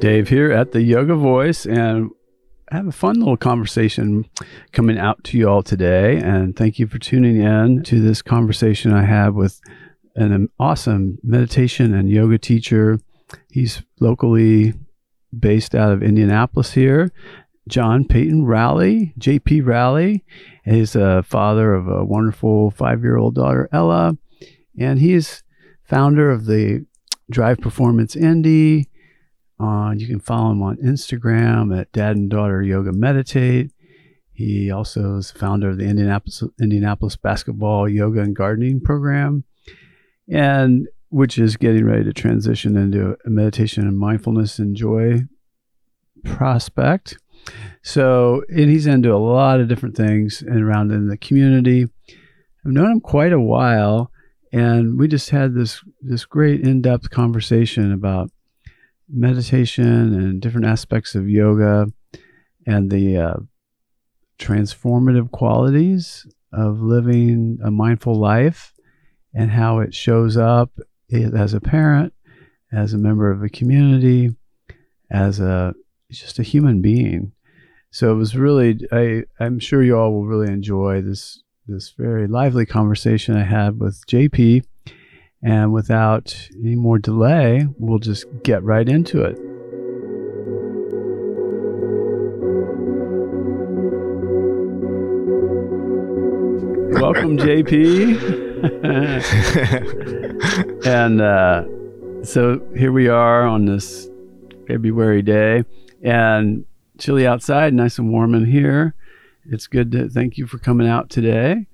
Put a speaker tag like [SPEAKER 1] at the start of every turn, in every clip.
[SPEAKER 1] Dave here at the Yoga Voice, and I have a fun little conversation coming out to you all today. And thank you for tuning in to this conversation I have with an awesome meditation and yoga teacher. He's locally based out of Indianapolis here, John Payton Rowley, JP Rowley. He's a father of a wonderful five year old daughter, Ella. And he's founder of the Drive Performance Indy. Uh, you can follow him on Instagram at Dad and Daughter Yoga Meditate. He also is founder of the Indianapolis, Indianapolis Basketball Yoga and Gardening Program, and which is getting ready to transition into a meditation and mindfulness and joy prospect. So, and he's into a lot of different things and around in the community. I've known him quite a while, and we just had this this great in depth conversation about meditation and different aspects of yoga and the uh, transformative qualities of living a mindful life and how it shows up as a parent, as a member of a community, as a just a human being. So it was really I I'm sure you all will really enjoy this this very lively conversation I had with JP. And without any more delay, we'll just get right into it. Welcome, JP. and uh, so here we are on this February day. And chilly outside, nice and warm in here. It's good to thank you for coming out today.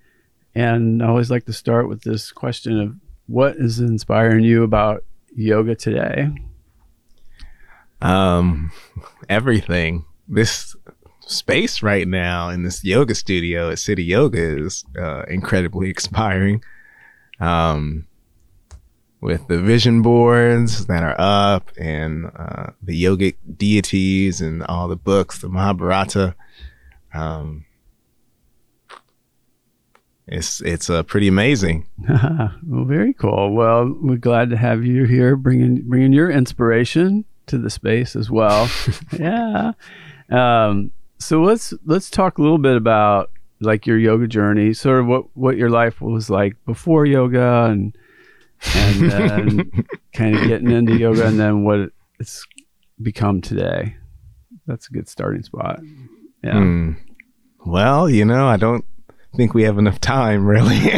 [SPEAKER 1] And I always like to start with this question of what is inspiring you about yoga today?
[SPEAKER 2] Um, everything. This space right now in this yoga studio at City Yoga is uh, incredibly inspiring. Um, with the vision boards that are up and uh, the yogic deities and all the books, the Mahabharata. Um, it's it's uh, pretty amazing.
[SPEAKER 1] well, very cool. Well, we're glad to have you here, bringing bringing your inspiration to the space as well. yeah. Um, so let's let's talk a little bit about like your yoga journey, sort of what what your life was like before yoga and and then kind of getting into yoga and then what it's become today. That's a good starting spot. Yeah. Mm.
[SPEAKER 2] Well, you know, I don't think we have enough time, really.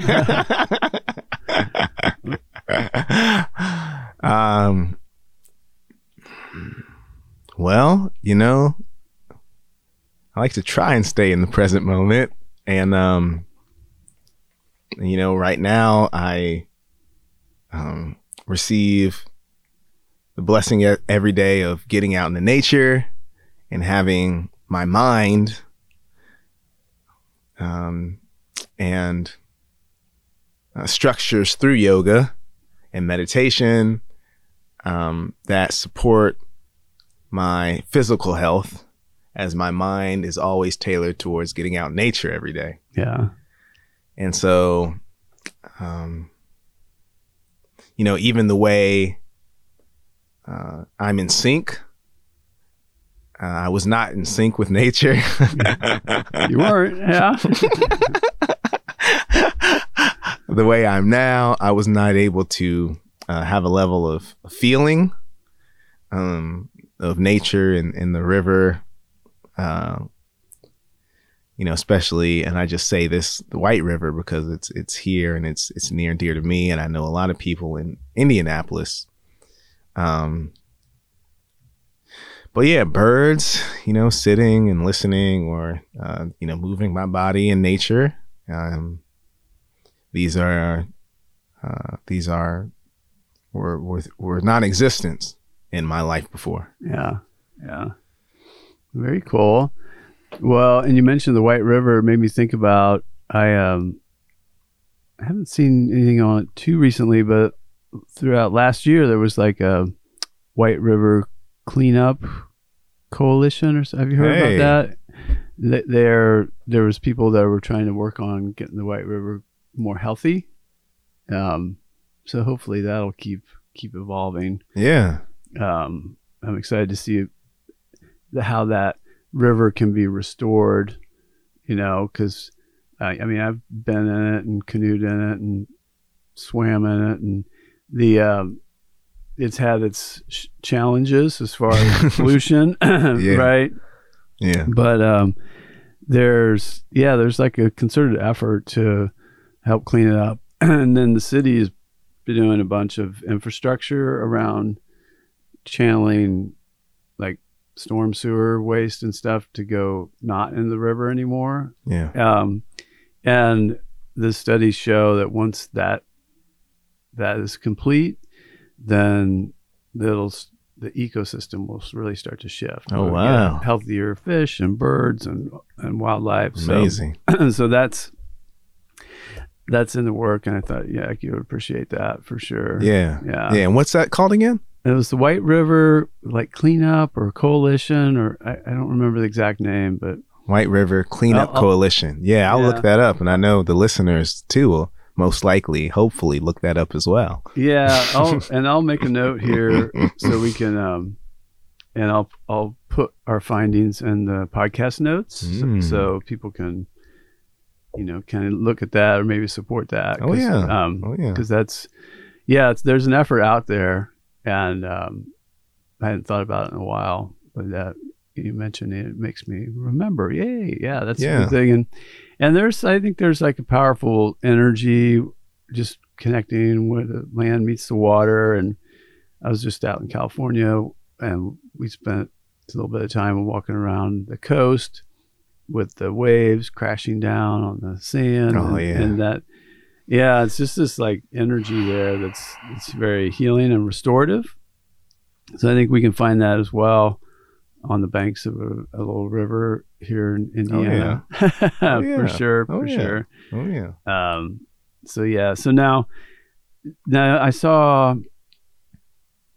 [SPEAKER 2] um, well, you know, I like to try and stay in the present moment. And, um, you know, right now I um, receive the blessing every day of getting out in the nature and having my mind um, and uh, structures through yoga and meditation um, that support my physical health as my mind is always tailored towards getting out in nature every day.
[SPEAKER 1] Yeah.
[SPEAKER 2] And so, um, you know, even the way uh, I'm in sync, uh, I was not in sync with nature.
[SPEAKER 1] you weren't, yeah.
[SPEAKER 2] the way I'm now, I was not able to uh, have a level of feeling um, of nature and, in the river. Uh, you know, especially, and I just say this, the White River, because it's it's here and it's it's near and dear to me, and I know a lot of people in Indianapolis. Um, but yeah, birds, you know, sitting and listening, or uh, you know, moving my body in nature. Um, these are uh, these are were were were non-existent in my life before.
[SPEAKER 1] Yeah, yeah. Very cool. Well, and you mentioned the White River it made me think about I um I haven't seen anything on it too recently, but throughout last year there was like a White River cleanup coalition or so- have you heard
[SPEAKER 2] Hey.
[SPEAKER 1] about that? There there was people that were trying to work on getting the White River more healthy. Um so hopefully that'll keep keep evolving
[SPEAKER 2] Yeah.
[SPEAKER 1] um, I'm excited to see the, how that river can be restored. You know, because I, I mean I've been in it and canoed in it and swam in it, and the um, it's had its sh- challenges as far as pollution, right?
[SPEAKER 2] Yeah.
[SPEAKER 1] But um, there's yeah, there's like a concerted effort to help clean it up, and then the city has been doing a bunch of infrastructure around channeling like storm sewer waste and stuff to go not in the river anymore.
[SPEAKER 2] Yeah.
[SPEAKER 1] Um, and the studies show that once that that is complete, then it'll the ecosystem will really start to shift.
[SPEAKER 2] Oh, wow.
[SPEAKER 1] Healthier fish and birds and and wildlife. So-
[SPEAKER 2] Amazing.
[SPEAKER 1] so that's that's in the work, and I thought, yeah, you would appreciate that for sure.
[SPEAKER 2] Yeah.
[SPEAKER 1] yeah.
[SPEAKER 2] Yeah. And what's that called again?
[SPEAKER 1] It was the White River like cleanup or coalition, or I, I don't remember the exact name, but
[SPEAKER 2] White River Cleanup
[SPEAKER 1] I'll- I'll-
[SPEAKER 2] Coalition. Yeah, I'll
[SPEAKER 1] Yeah.
[SPEAKER 2] look that up. And I know the listeners too will most likely, hopefully, look that up as well.
[SPEAKER 1] yeah, I'll and I'll make a note here so we can um, and I'll I'll put our findings in the podcast notes so-
[SPEAKER 2] Mm.
[SPEAKER 1] so, people can you know kind of look at that or maybe support that.
[SPEAKER 2] Oh, yeah.
[SPEAKER 1] um,
[SPEAKER 2] Oh, yeah.
[SPEAKER 1] because that's yeah it's, there's an effort out there and um, i hadn't thought about it in a while but that you mentioned it, it makes me remember yay yeah that's a
[SPEAKER 2] Yeah.
[SPEAKER 1] good thing and and there's i think there's like a powerful energy just connecting where the land meets the water and i was just out in california and we spent a little bit of time walking around the coast with the waves crashing down on the sand
[SPEAKER 2] Oh,
[SPEAKER 1] and,
[SPEAKER 2] yeah.
[SPEAKER 1] and that yeah it's just this like energy there that's it's very healing and restorative so i think we can find that as well on the banks of a, a little river here in indiana
[SPEAKER 2] Oh, yeah.
[SPEAKER 1] for sure
[SPEAKER 2] Oh,
[SPEAKER 1] for
[SPEAKER 2] yeah.
[SPEAKER 1] sure
[SPEAKER 2] Oh yeah.
[SPEAKER 1] um so yeah so now now i saw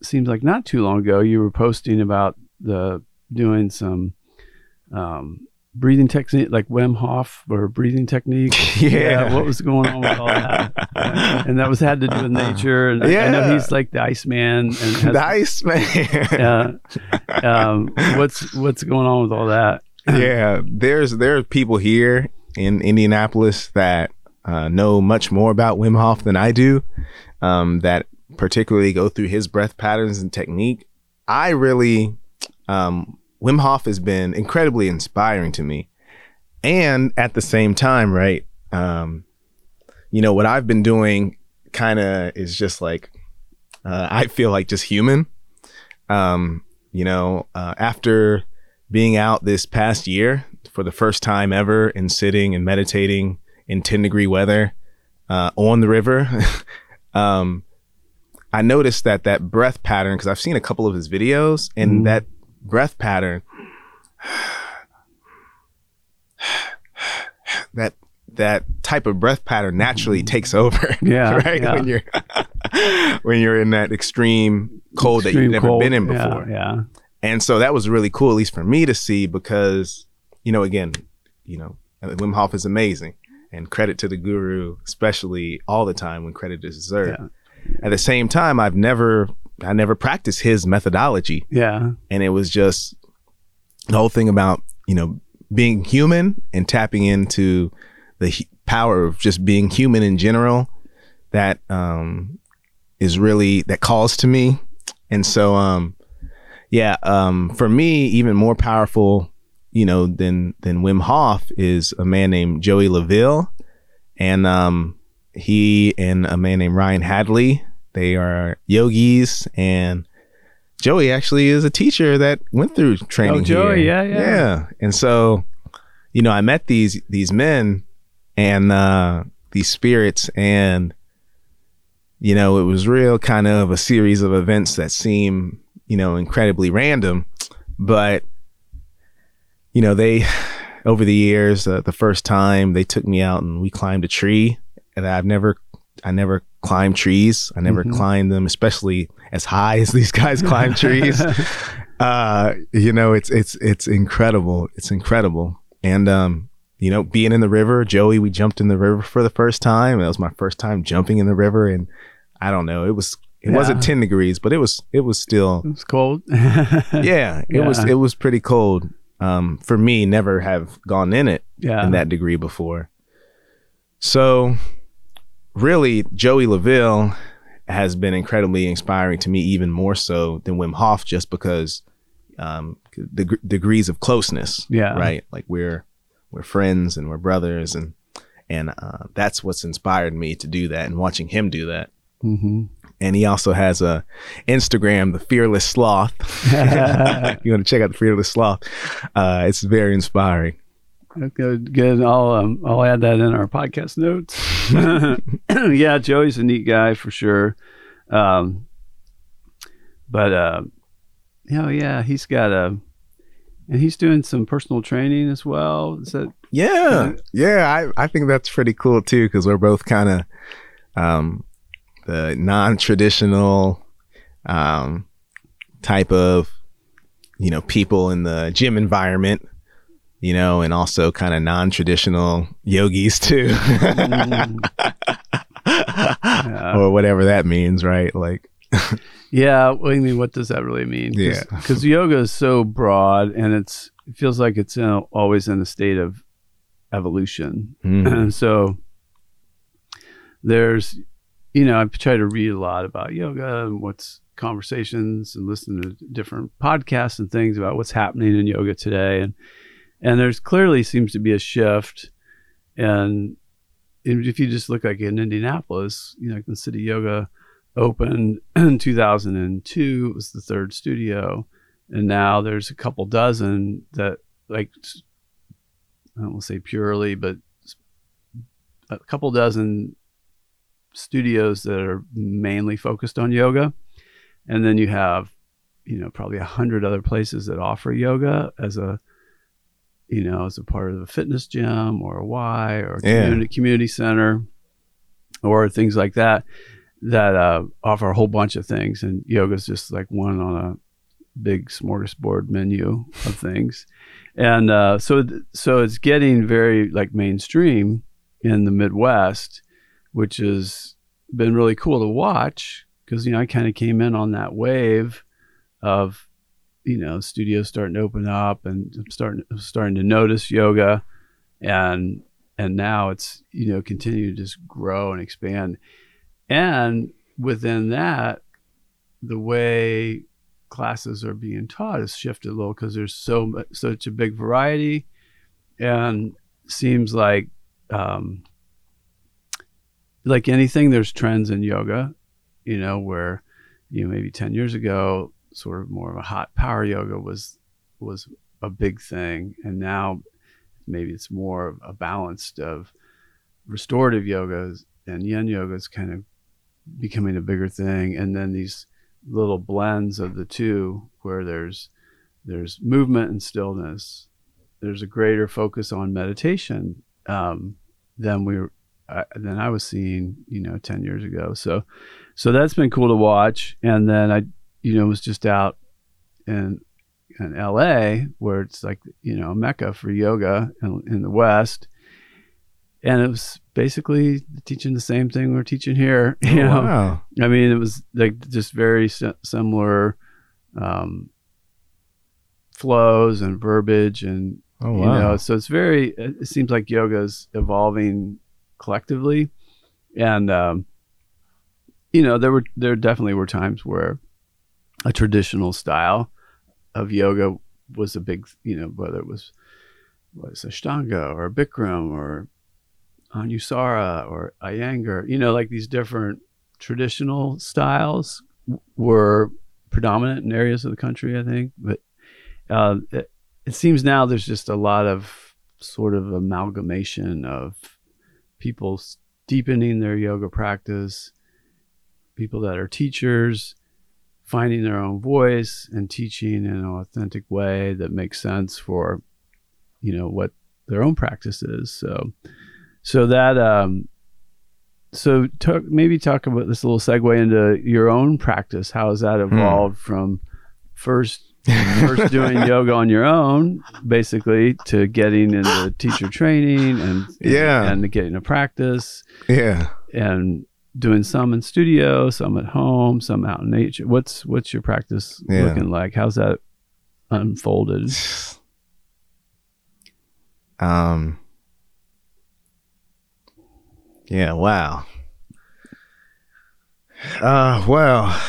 [SPEAKER 1] seems like not too long ago you were posting about the doing some um breathing technique like Wim Hof or breathing technique
[SPEAKER 2] Yeah.
[SPEAKER 1] what was going on with all that and that was had to do with nature and I- I, know he's like the Iceman and has,
[SPEAKER 2] Nice man.
[SPEAKER 1] uh, um what's what's going on with all that
[SPEAKER 2] yeah, there's there are people here in Indianapolis that uh, know much more about Wim Hof than I do. Um, that particularly go through his breath patterns and technique. I really, um, Wim Hof has been incredibly inspiring to me, and at the same time, right? Um, you know what I've been doing, kind of is just like uh, I feel like just human. Um, you know, uh, after being out this past year for the first time ever and sitting and meditating in 10 degree weather uh, on the river, um, I noticed that that breath pattern, because I've seen a couple of his videos, and
[SPEAKER 1] Mhm.
[SPEAKER 2] that breath pattern, that that type of breath pattern naturally takes over.
[SPEAKER 1] Yeah,
[SPEAKER 2] right.
[SPEAKER 1] yeah.
[SPEAKER 2] When you're when you're in that extreme cold that you've never
[SPEAKER 1] cold.
[SPEAKER 2] been in
[SPEAKER 1] Yeah,
[SPEAKER 2] before.
[SPEAKER 1] yeah
[SPEAKER 2] And so that was really cool, at least for me to see, because, you know, again, you know, uh, Wim Hof is amazing. And credit to the guru, especially all the time when credit is deserved.
[SPEAKER 1] Yeah.
[SPEAKER 2] At the same time, I've never, I never practiced his methodology.
[SPEAKER 1] yeah
[SPEAKER 2] And it was just the whole thing about, you know, being human and tapping into the he- power of just being human in general that um, is really, that calls to me. And so, um, yeah, um, for me, even more powerful, you know, than than Wim Hof is a man named Joey Laville, and um, he and a man named Ryan Hadley. They are yogis, and Joey actually is a teacher that went through training.
[SPEAKER 1] Oh, Joey,
[SPEAKER 2] here.
[SPEAKER 1] yeah, yeah.
[SPEAKER 2] yeah. And so, you know, I met these these men and uh, these spirits, and you know, it was real kind of a series of events that seem, you know, incredibly random, but you know, they over the years, uh, the first time they took me out and we climbed a tree, and I've never, I never climbed trees. I never
[SPEAKER 1] Mhm.
[SPEAKER 2] climbed them, especially as high as these guys climb trees. uh, you know, it's it's it's incredible. It's incredible, and um, you know, being in the river, Joey, we jumped in the river for the first time. That was my first time jumping in the river, and I don't know, it was. It
[SPEAKER 1] Yeah.
[SPEAKER 2] wasn't 10 degrees, but it was it was still
[SPEAKER 1] it was cold.
[SPEAKER 2] yeah, it was it was pretty cold. Um, for me, never have gone in it
[SPEAKER 1] yeah.
[SPEAKER 2] in that degree before. So, really, Joey Laville has been incredibly inspiring to me, even more so than Wim Hof, just because um, the gr- degrees of closeness.
[SPEAKER 1] Yeah.
[SPEAKER 2] right. Like we're we're friends and we're brothers, and and uh, that's what's inspired me to do that. And watching him do that,
[SPEAKER 1] hmm
[SPEAKER 2] and he also has a Instagram, the Fearless Sloth. you want to check out the Fearless Sloth, uh, it's very inspiring.
[SPEAKER 1] Good, good. I'll um, I'll add that in our podcast notes. yeah, Joey's a neat guy for sure. Um, but uh, you know, yeah, he's got a, and he's doing some personal training as well. Is that
[SPEAKER 2] Yeah, yeah, I, I think that's pretty cool too because we're both kind of um, the non-traditional um, type of you know people in the gym environment, you know, and also kind of non-traditional yogis too,
[SPEAKER 1] Yeah.
[SPEAKER 2] or whatever that means, right? Like,
[SPEAKER 1] Yeah, well, I mean, what does that really mean?
[SPEAKER 2] Yeah.
[SPEAKER 1] because yoga is so broad, and it's it feels like it's always in a state of evolution.
[SPEAKER 2] mm,
[SPEAKER 1] And so there's, you know, I try to read a lot about yoga and what's conversations and listen to different podcasts and things about what's happening in yoga today, and and there's clearly seems to be a shift, and if you just look like in Indianapolis, you know, the City Yoga opened in 2002. It was the third studio, and now there's a couple dozen that like I don't want to say purely, but a couple dozen studios that are mainly focused on yoga, and then you have you know probably a hundred other places that offer yoga as a you know as a part of a fitness gym or a Y or a
[SPEAKER 2] Yeah.
[SPEAKER 1] community community center or things like that that uh, offer a whole bunch of things, and yoga's just like one on a big smorgasbord menu of things, and uh, so so it's getting very like mainstream in the Midwest, which has been really cool to watch because you know I kind of came in on that wave of you know studios starting to open up and I'm starting starting to notice yoga, and and now it's you know continue to just grow and expand, and within that, the way classes are being taught has shifted a little because there's so much, such a big variety, and seems like um, like anything, there's trends in yoga, you know, where you know maybe ten years ago, sort of more of a hot power yoga was was a big thing, and now maybe it's more of a balanced of restorative yogas and yin yoga is kind of becoming a bigger thing, and then these little blends of the two where there's there's movement and stillness. There's a greater focus on meditation um, than we uh, than I was seeing, you know, ten years ago. So, so that's been cool to watch. And then I, you know, was just out in in L.A. where it's like you know mecca for yoga in, in the West, and it was basically teaching the same thing we're teaching here. You know,
[SPEAKER 2] Oh, wow.
[SPEAKER 1] I mean, it was like just very similar um, flows and verbiage, and
[SPEAKER 2] Oh,
[SPEAKER 1] you know, so it's very. It seems like yoga is evolving collectively, and um, you know, there were there definitely were times where a traditional style of yoga was a big, you know, whether it was was Ashtanga or Bikram or Anusara or Iyengar, you know, like these different traditional styles were predominant in areas of the country, I think. But uh, it, it seems now there's just a lot of sort of amalgamation of people deepening their yoga practice, people that are teachers finding their own voice and teaching in an authentic way that makes sense for you know what their own practice is. So so that um so talk, maybe talk about this little segue into your own practice. How has that
[SPEAKER 2] Hmm.
[SPEAKER 1] evolved from first first doing yoga on your own, basically, to getting into teacher training and
[SPEAKER 2] Yeah.
[SPEAKER 1] and getting a practice
[SPEAKER 2] Yeah.
[SPEAKER 1] and doing some in studio, some at home, some out in nature. What's what's your practice
[SPEAKER 2] Yeah.
[SPEAKER 1] looking like? How's that unfolded?
[SPEAKER 2] Um. Yeah. Wow. Uh. Well.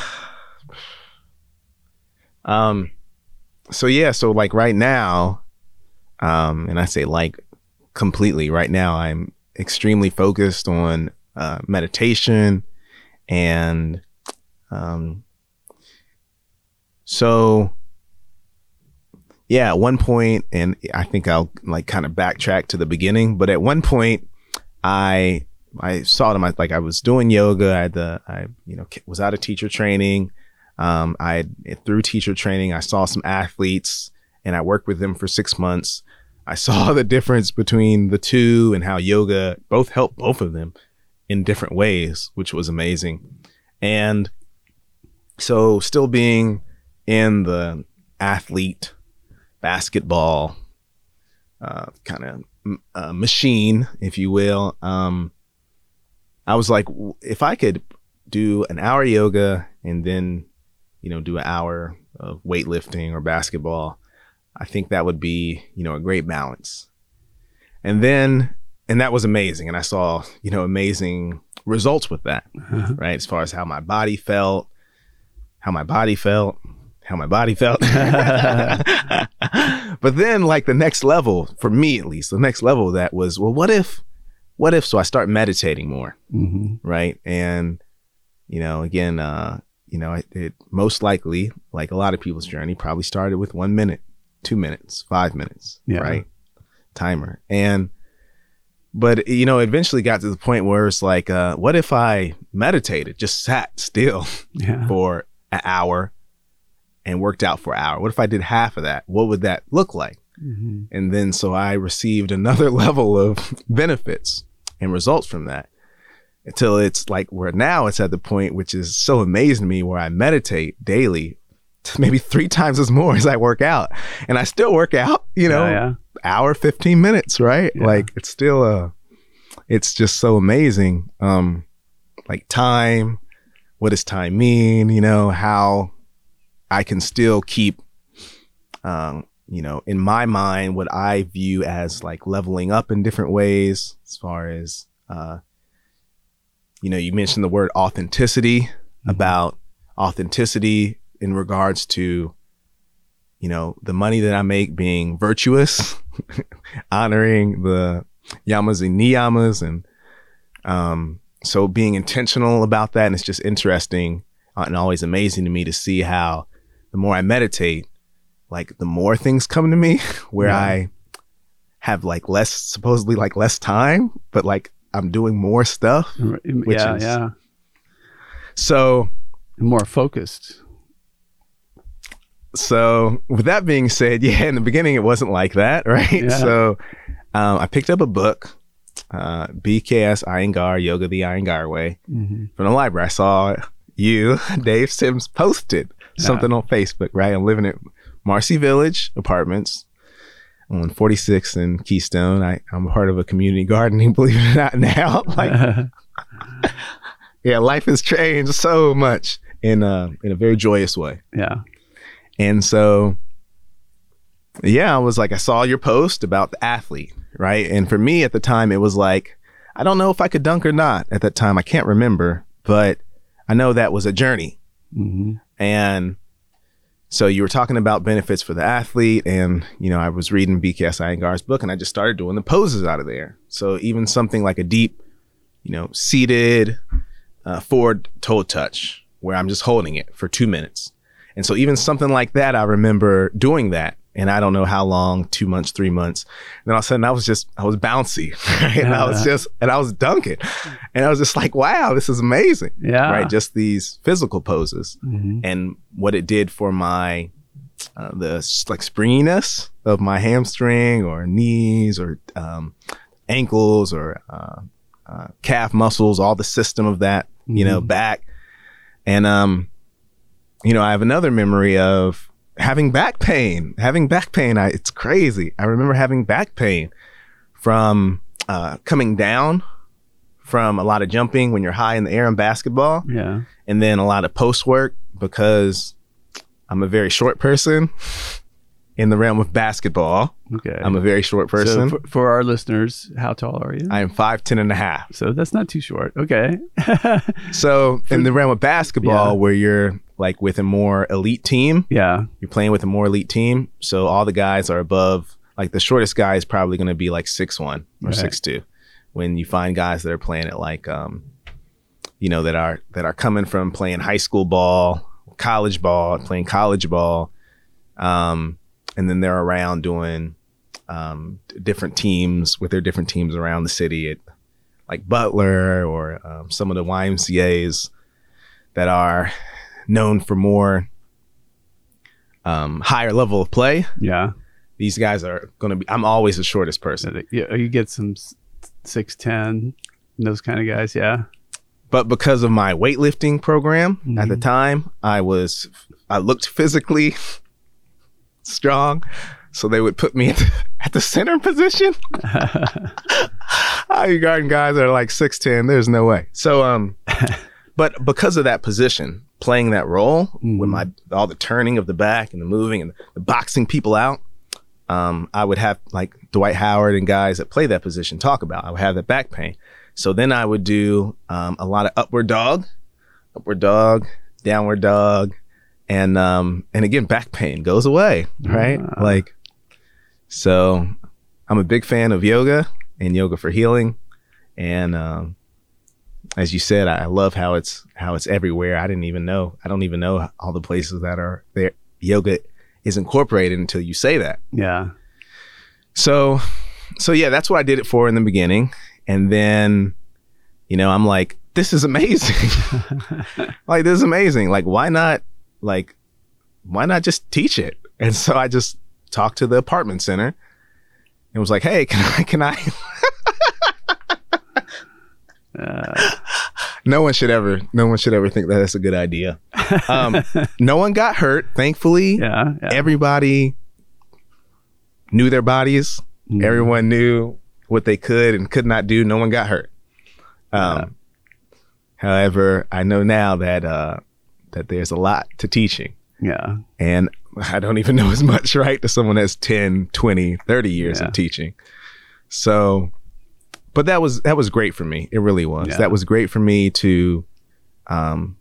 [SPEAKER 2] Um. So yeah. So like right now, um, and I say like completely right now, I'm extremely focused on uh, meditation and um. So yeah, at one point, and I think I'll like kind of backtrack to the beginning, but at one point, I I saw them like I was doing yoga. I had the I you know was out of teacher training. Um, I through teacher training, I saw some athletes, and I worked with them for six months. I saw the difference between the two and how yoga both helped both of them in different ways, which was amazing. And so, still being in the athlete basketball uh, kind of uh, machine, if you will. Um, I was like, if I could do an hour yoga and then, you know, do an hour of weightlifting or basketball, I think that would be, you know, a great balance. And then, and that was amazing. And I saw, you know, amazing results with that,
[SPEAKER 1] Uh-huh.
[SPEAKER 2] right? As far as how my body felt, how my body felt, how my body felt. but then like the next level for me at least, the next level of that was, well, what if what if so I start meditating more,
[SPEAKER 1] hmm
[SPEAKER 2] right? And you know, again, uh, you know, it, it most likely, like a lot of people's journey, probably started with one minute, two minutes, five minutes,
[SPEAKER 1] Yeah.
[SPEAKER 2] right? Timer. And but you know, eventually got to the point where it's like, uh, what if I meditated, just sat still
[SPEAKER 1] Yeah.
[SPEAKER 2] for an hour and worked out for an hour? What if I did half of that? What would that look like?
[SPEAKER 1] hmm
[SPEAKER 2] And then so I received another level of benefits and results from that until it's like where now it's at the point which is so amazing to me where I meditate daily, maybe three times as more as I work out. And I still work out, you know,
[SPEAKER 1] yeah, yeah.
[SPEAKER 2] hour 15 minutes right
[SPEAKER 1] Yeah.
[SPEAKER 2] like it's still a it's just so amazing um like time what does time mean you know how i can still keep um you know in my mind what i view as like leveling up in different ways as far as uh you know you mentioned the word authenticity about authenticity in regards to you know the money that i make being virtuous honoring the yamas and niyamas and um so being intentional about that and it's just interesting uh, and always amazing to me to see how the more i meditate like the more things come to me where
[SPEAKER 1] Yeah.
[SPEAKER 2] i have like less supposedly like less time but like i'm doing more stuff Which
[SPEAKER 1] yeah,
[SPEAKER 2] is-
[SPEAKER 1] yeah.
[SPEAKER 2] so
[SPEAKER 1] More focused.
[SPEAKER 2] So with that being said yeah in the beginning it wasn't like that right?
[SPEAKER 1] Yeah.
[SPEAKER 2] so um, i picked up a book uh, bks iyengar yoga the iyengar way
[SPEAKER 1] hmm
[SPEAKER 2] from the library. I saw you dave sims posted something on facebook right? I'm living at marcy village apartments on 46 in keystone. I, i'm part of a community gardening believe it or not now. Like yeah life has changed so much in a in a very joyous way.
[SPEAKER 1] Yeah.
[SPEAKER 2] And so, yeah, I was like, I saw your post about the athlete, right? And for me at the time, it was like, I don't know if I could dunk or not at that time. I can't remember, but I know that was a journey.
[SPEAKER 1] hmm
[SPEAKER 2] And so you were talking about benefits for the athlete, and you know, I was reading BKS Iyengar's book, and I just started doing the poses out of there. So even something like a deep, you know, seated uh, forward toe touch, where I'm just holding it for two minutes, and so even something like that, I remember doing that, and I don't know how long, two months, three months. And then all of a sudden, I was just, I was bouncy, right? and I was just, and I was dunking, and I was just like, wow, this is amazing,
[SPEAKER 1] Yeah.
[SPEAKER 2] right? Just these physical poses
[SPEAKER 1] Mhm.
[SPEAKER 2] and what it did for my uh, the like springiness of my hamstring or knees or um, ankles or uh, uh, calf muscles, all the system of that, you know,
[SPEAKER 1] Mhm.
[SPEAKER 2] back. And um, you know, I have another memory of having back pain. Having back pain, I, it's crazy. I remember having back pain from uh, coming down from a lot of jumping when you're high in the air in basketball,
[SPEAKER 1] Yeah.
[SPEAKER 2] and then a lot of post work because I'm a very short person in the realm of basketball.
[SPEAKER 1] Okay.
[SPEAKER 2] I'm a very short
[SPEAKER 1] So
[SPEAKER 2] person.
[SPEAKER 1] for, for our listeners, how tall are you?
[SPEAKER 2] I am five ten and a half.
[SPEAKER 1] so that's not too short. Okay.
[SPEAKER 2] So in the realm of basketball,
[SPEAKER 1] Yeah.
[SPEAKER 2] where you're like with a more elite team,
[SPEAKER 1] yeah.
[SPEAKER 2] you're playing with a more elite team. So all the guys are above. Like the shortest guy is probably going to be like six one or
[SPEAKER 1] Right.
[SPEAKER 2] six two. When you find guys that are playing at like, um, you know, that are that are coming from playing high school ball, college ball, playing college ball, um, and then they're around doing um, different teams with their different teams around the city at like Butler or um, some of the YMCA's that are known for more um, higher level of play.
[SPEAKER 1] Yeah.
[SPEAKER 2] These guys are going to be. I'm always the shortest person,
[SPEAKER 1] yeah. You get some six ten, those kind of guys. Yeah.
[SPEAKER 2] but because of my weightlifting program at the
[SPEAKER 1] Mhm.
[SPEAKER 2] time, I was I looked physically strong, so they would put me at the, at the center position. How you guarding guys are like six ten? There's no way. So um, but because of that position, playing that role with
[SPEAKER 1] Mhm.
[SPEAKER 2] my all the turning of the back and the moving and the boxing people out, um, I would have like Dwight Howard and guys that play that position talk about. I would have that back pain. So then I would do um, a lot of upward dog, upward dog, downward dog, and um, and again back pain goes away, right?
[SPEAKER 1] Ah.
[SPEAKER 2] Like, so I'm a big fan of yoga and yoga for healing, and um, as you said, I love how it's how it's everywhere. I didn't even know. I don't even know all the places that are there. Yoga is incorporated until you say that.
[SPEAKER 1] yeah.
[SPEAKER 2] So, so yeah, that's what I did it for in the beginning, and then, you know, I'm like, this is amazing. like this is amazing. Like, why not? Like, why not just teach it? And so I just talked to the apartment center, and was like, hey, can I? Can I?
[SPEAKER 1] Uh,
[SPEAKER 2] no one should ever. No one should ever think that that's a good idea. Um, no one got hurt, thankfully.
[SPEAKER 1] yeah. yeah.
[SPEAKER 2] Everybody knew their bodies.
[SPEAKER 1] Mhm.
[SPEAKER 2] Everyone knew what they could and could not do. No one got hurt. Um,
[SPEAKER 1] Yeah.
[SPEAKER 2] However, I know now that uh, that there's a lot to teaching,
[SPEAKER 1] Yeah.
[SPEAKER 2] and I don't even know as much, right, to someone that's 10, 20, 30 years
[SPEAKER 1] Yeah.
[SPEAKER 2] of teaching. So, but that was that was great for me. It really was.
[SPEAKER 1] Yeah.
[SPEAKER 2] That was great for me to um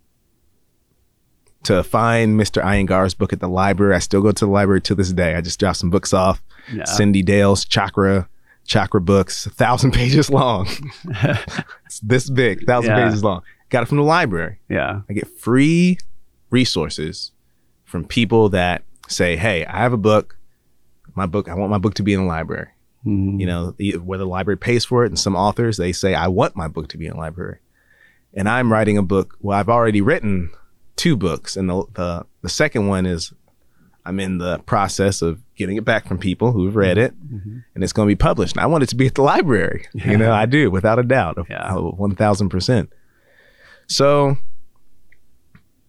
[SPEAKER 2] to find Mr. Iyengar's book at the library. I still go to the library to this day. I just drop some books off.
[SPEAKER 1] Yeah.
[SPEAKER 2] Cyndi Dale's Chakra Chakra books, a thousand pages long. it's this big, thousand
[SPEAKER 1] Yeah.
[SPEAKER 2] pages long. Got it from the library.
[SPEAKER 1] yeah.
[SPEAKER 2] I get free resources from people that say, "Hey, I have a book. My book. I want my book to be in the library."
[SPEAKER 1] Mhm.
[SPEAKER 2] You know, whether the library pays for it, and some authors they say, "I want my book to be in the library." And I'm writing a book. Well, I've already written two books, and the the, the second one is I'm in the process of getting it back from people who've read it,
[SPEAKER 1] Mhm.
[SPEAKER 2] and it's going to be published. And I want it to be at the library.
[SPEAKER 1] Yeah.
[SPEAKER 2] You know, I do without a doubt,
[SPEAKER 1] Yeah.
[SPEAKER 2] one thousand percent. So,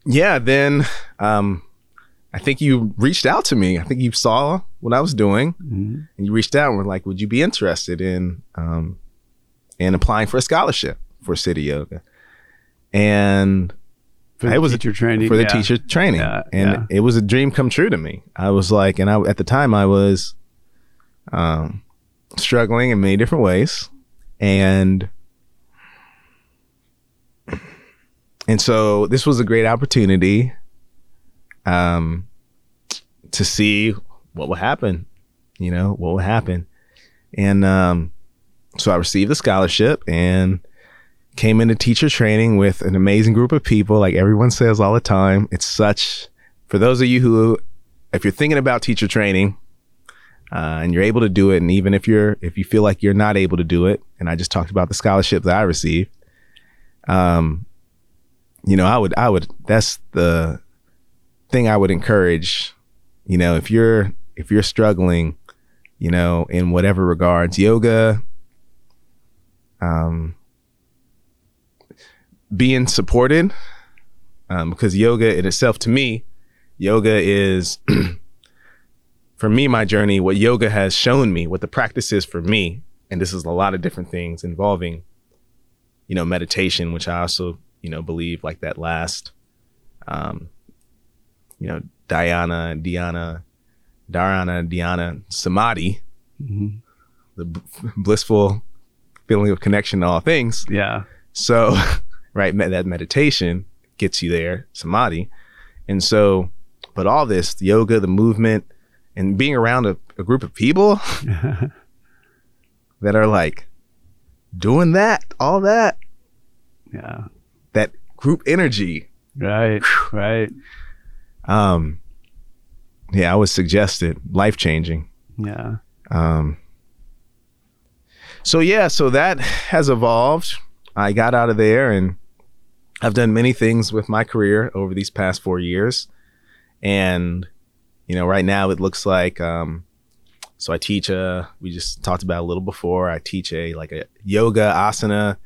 [SPEAKER 2] yeah, then um, I think you reached out to me. I think you saw what I was doing,
[SPEAKER 1] Mhm.
[SPEAKER 2] and you reached out and were like, "Would you be interested in um, in applying for a scholarship for City Yoga?" And
[SPEAKER 1] For the
[SPEAKER 2] was a-
[SPEAKER 1] teacher training.
[SPEAKER 2] for the
[SPEAKER 1] yeah.
[SPEAKER 2] teacher training,
[SPEAKER 1] Yeah,
[SPEAKER 2] and
[SPEAKER 1] yeah.
[SPEAKER 2] it was a dream come true to me. I was like, and I at the time I was um, struggling in many different ways, and and so this was a great opportunity um, to see what would happen. You know what would happen, and um, so I received the scholarship and came into teacher training with an amazing group of people like everyone says all the time it's such for those of you who if you're thinking about teacher training uh, and you're able to do it and even if you're if you feel like you're not able to do it and i just talked about the scholarship that i received um you know i would i would that's the thing i would encourage you know, if you're if you're struggling, you know, in whatever regards, yoga, um, being supported, um, because yoga in itself, to me, yoga is, for me, my journey. What yoga has shown me, what the practice is for me, and this is a lot of different things involving, you know, meditation, which I also, you know, believe like that last, um, you know, Dhyana, Dhyana, Dharana, Dhyana, Samadhi,
[SPEAKER 1] Mhm.
[SPEAKER 2] the b- blissful feeling of connection to all things.
[SPEAKER 1] Yeah.
[SPEAKER 2] So, right, me- that meditation gets you there, samadhi. And so, but all this, the yoga, the movement, and being around a, a group of people that are like doing that, all that,
[SPEAKER 1] yeah.
[SPEAKER 2] that group energy.
[SPEAKER 1] Right. Right.
[SPEAKER 2] Um, yeah, I would suggest it, life changing.
[SPEAKER 1] Yeah.
[SPEAKER 2] Um, so yeah, so that has evolved. I got out of there and I've done many things with my career over these past four years. And, you know, right now it looks like, um, so I teach a, we just talked about a little before, I teach a, like a yoga, asana,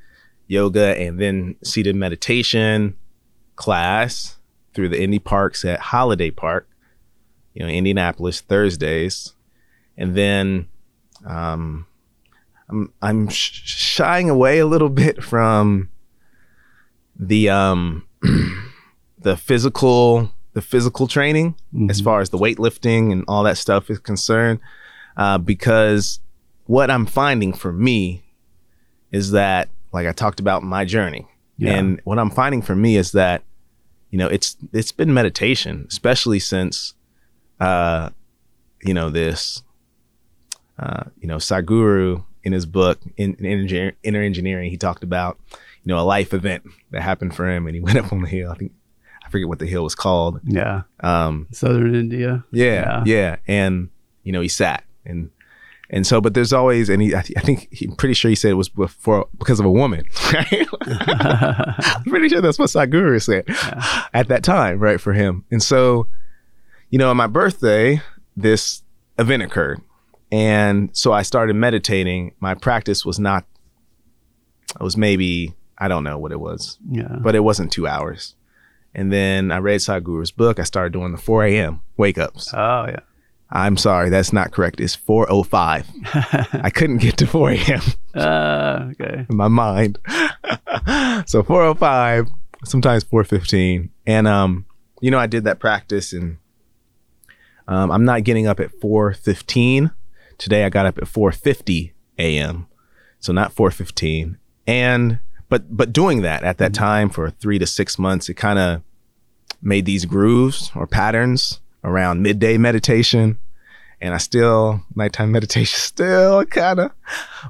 [SPEAKER 2] yoga, and then seated meditation class through the Indy Parks at Holiday Park, you know, Indianapolis, Thursdays and then um, I'm I'm sh- shying away a little bit from the um, the physical the physical training as
[SPEAKER 1] Mhm.
[SPEAKER 2] far as the weightlifting and all that stuff is concerned, uh, because what I'm finding for me is that like I talked about my journey,
[SPEAKER 1] Yeah.
[SPEAKER 2] and what I'm finding for me is that you know it's it's been meditation, especially since uh, you know this uh, you know, Sadhguru in his book in, in Inner Engineering, he talked about, you know, a life event that happened for him, and he went up on the hill. I think I forget what the hill was called.
[SPEAKER 1] Yeah.
[SPEAKER 2] Um,
[SPEAKER 1] Southern India.
[SPEAKER 2] yeah,
[SPEAKER 1] Yeah.
[SPEAKER 2] yeah, and you know, he sat and and so, but there's always, and he, I, th- I think he, I'm pretty sure he said it was before because of a woman. Right? I'm pretty sure that's what Sadhguru said at that time, right, for him. And so, you know, on my birthday, this event occurred. And so I started meditating. My practice was not, it was maybe, I don't know what it was,
[SPEAKER 1] yeah.
[SPEAKER 2] but it wasn't two hours. And then I read Sadhguru's book. I started doing the 4 a.m. wake ups.
[SPEAKER 1] Oh yeah.
[SPEAKER 2] I'm sorry, that's not correct. It's 4:05. I couldn't get to 4 a.m.
[SPEAKER 1] uh, okay.
[SPEAKER 2] in my mind. so 405, sometimes 415. And um, you know, I did that practice and um, I'm not getting up at 415. Today I got up at 450 a.m. So not 415. And but but doing that at that time for three to six months, it kind of made these grooves or patterns around midday meditation. And I still nighttime meditation still kind of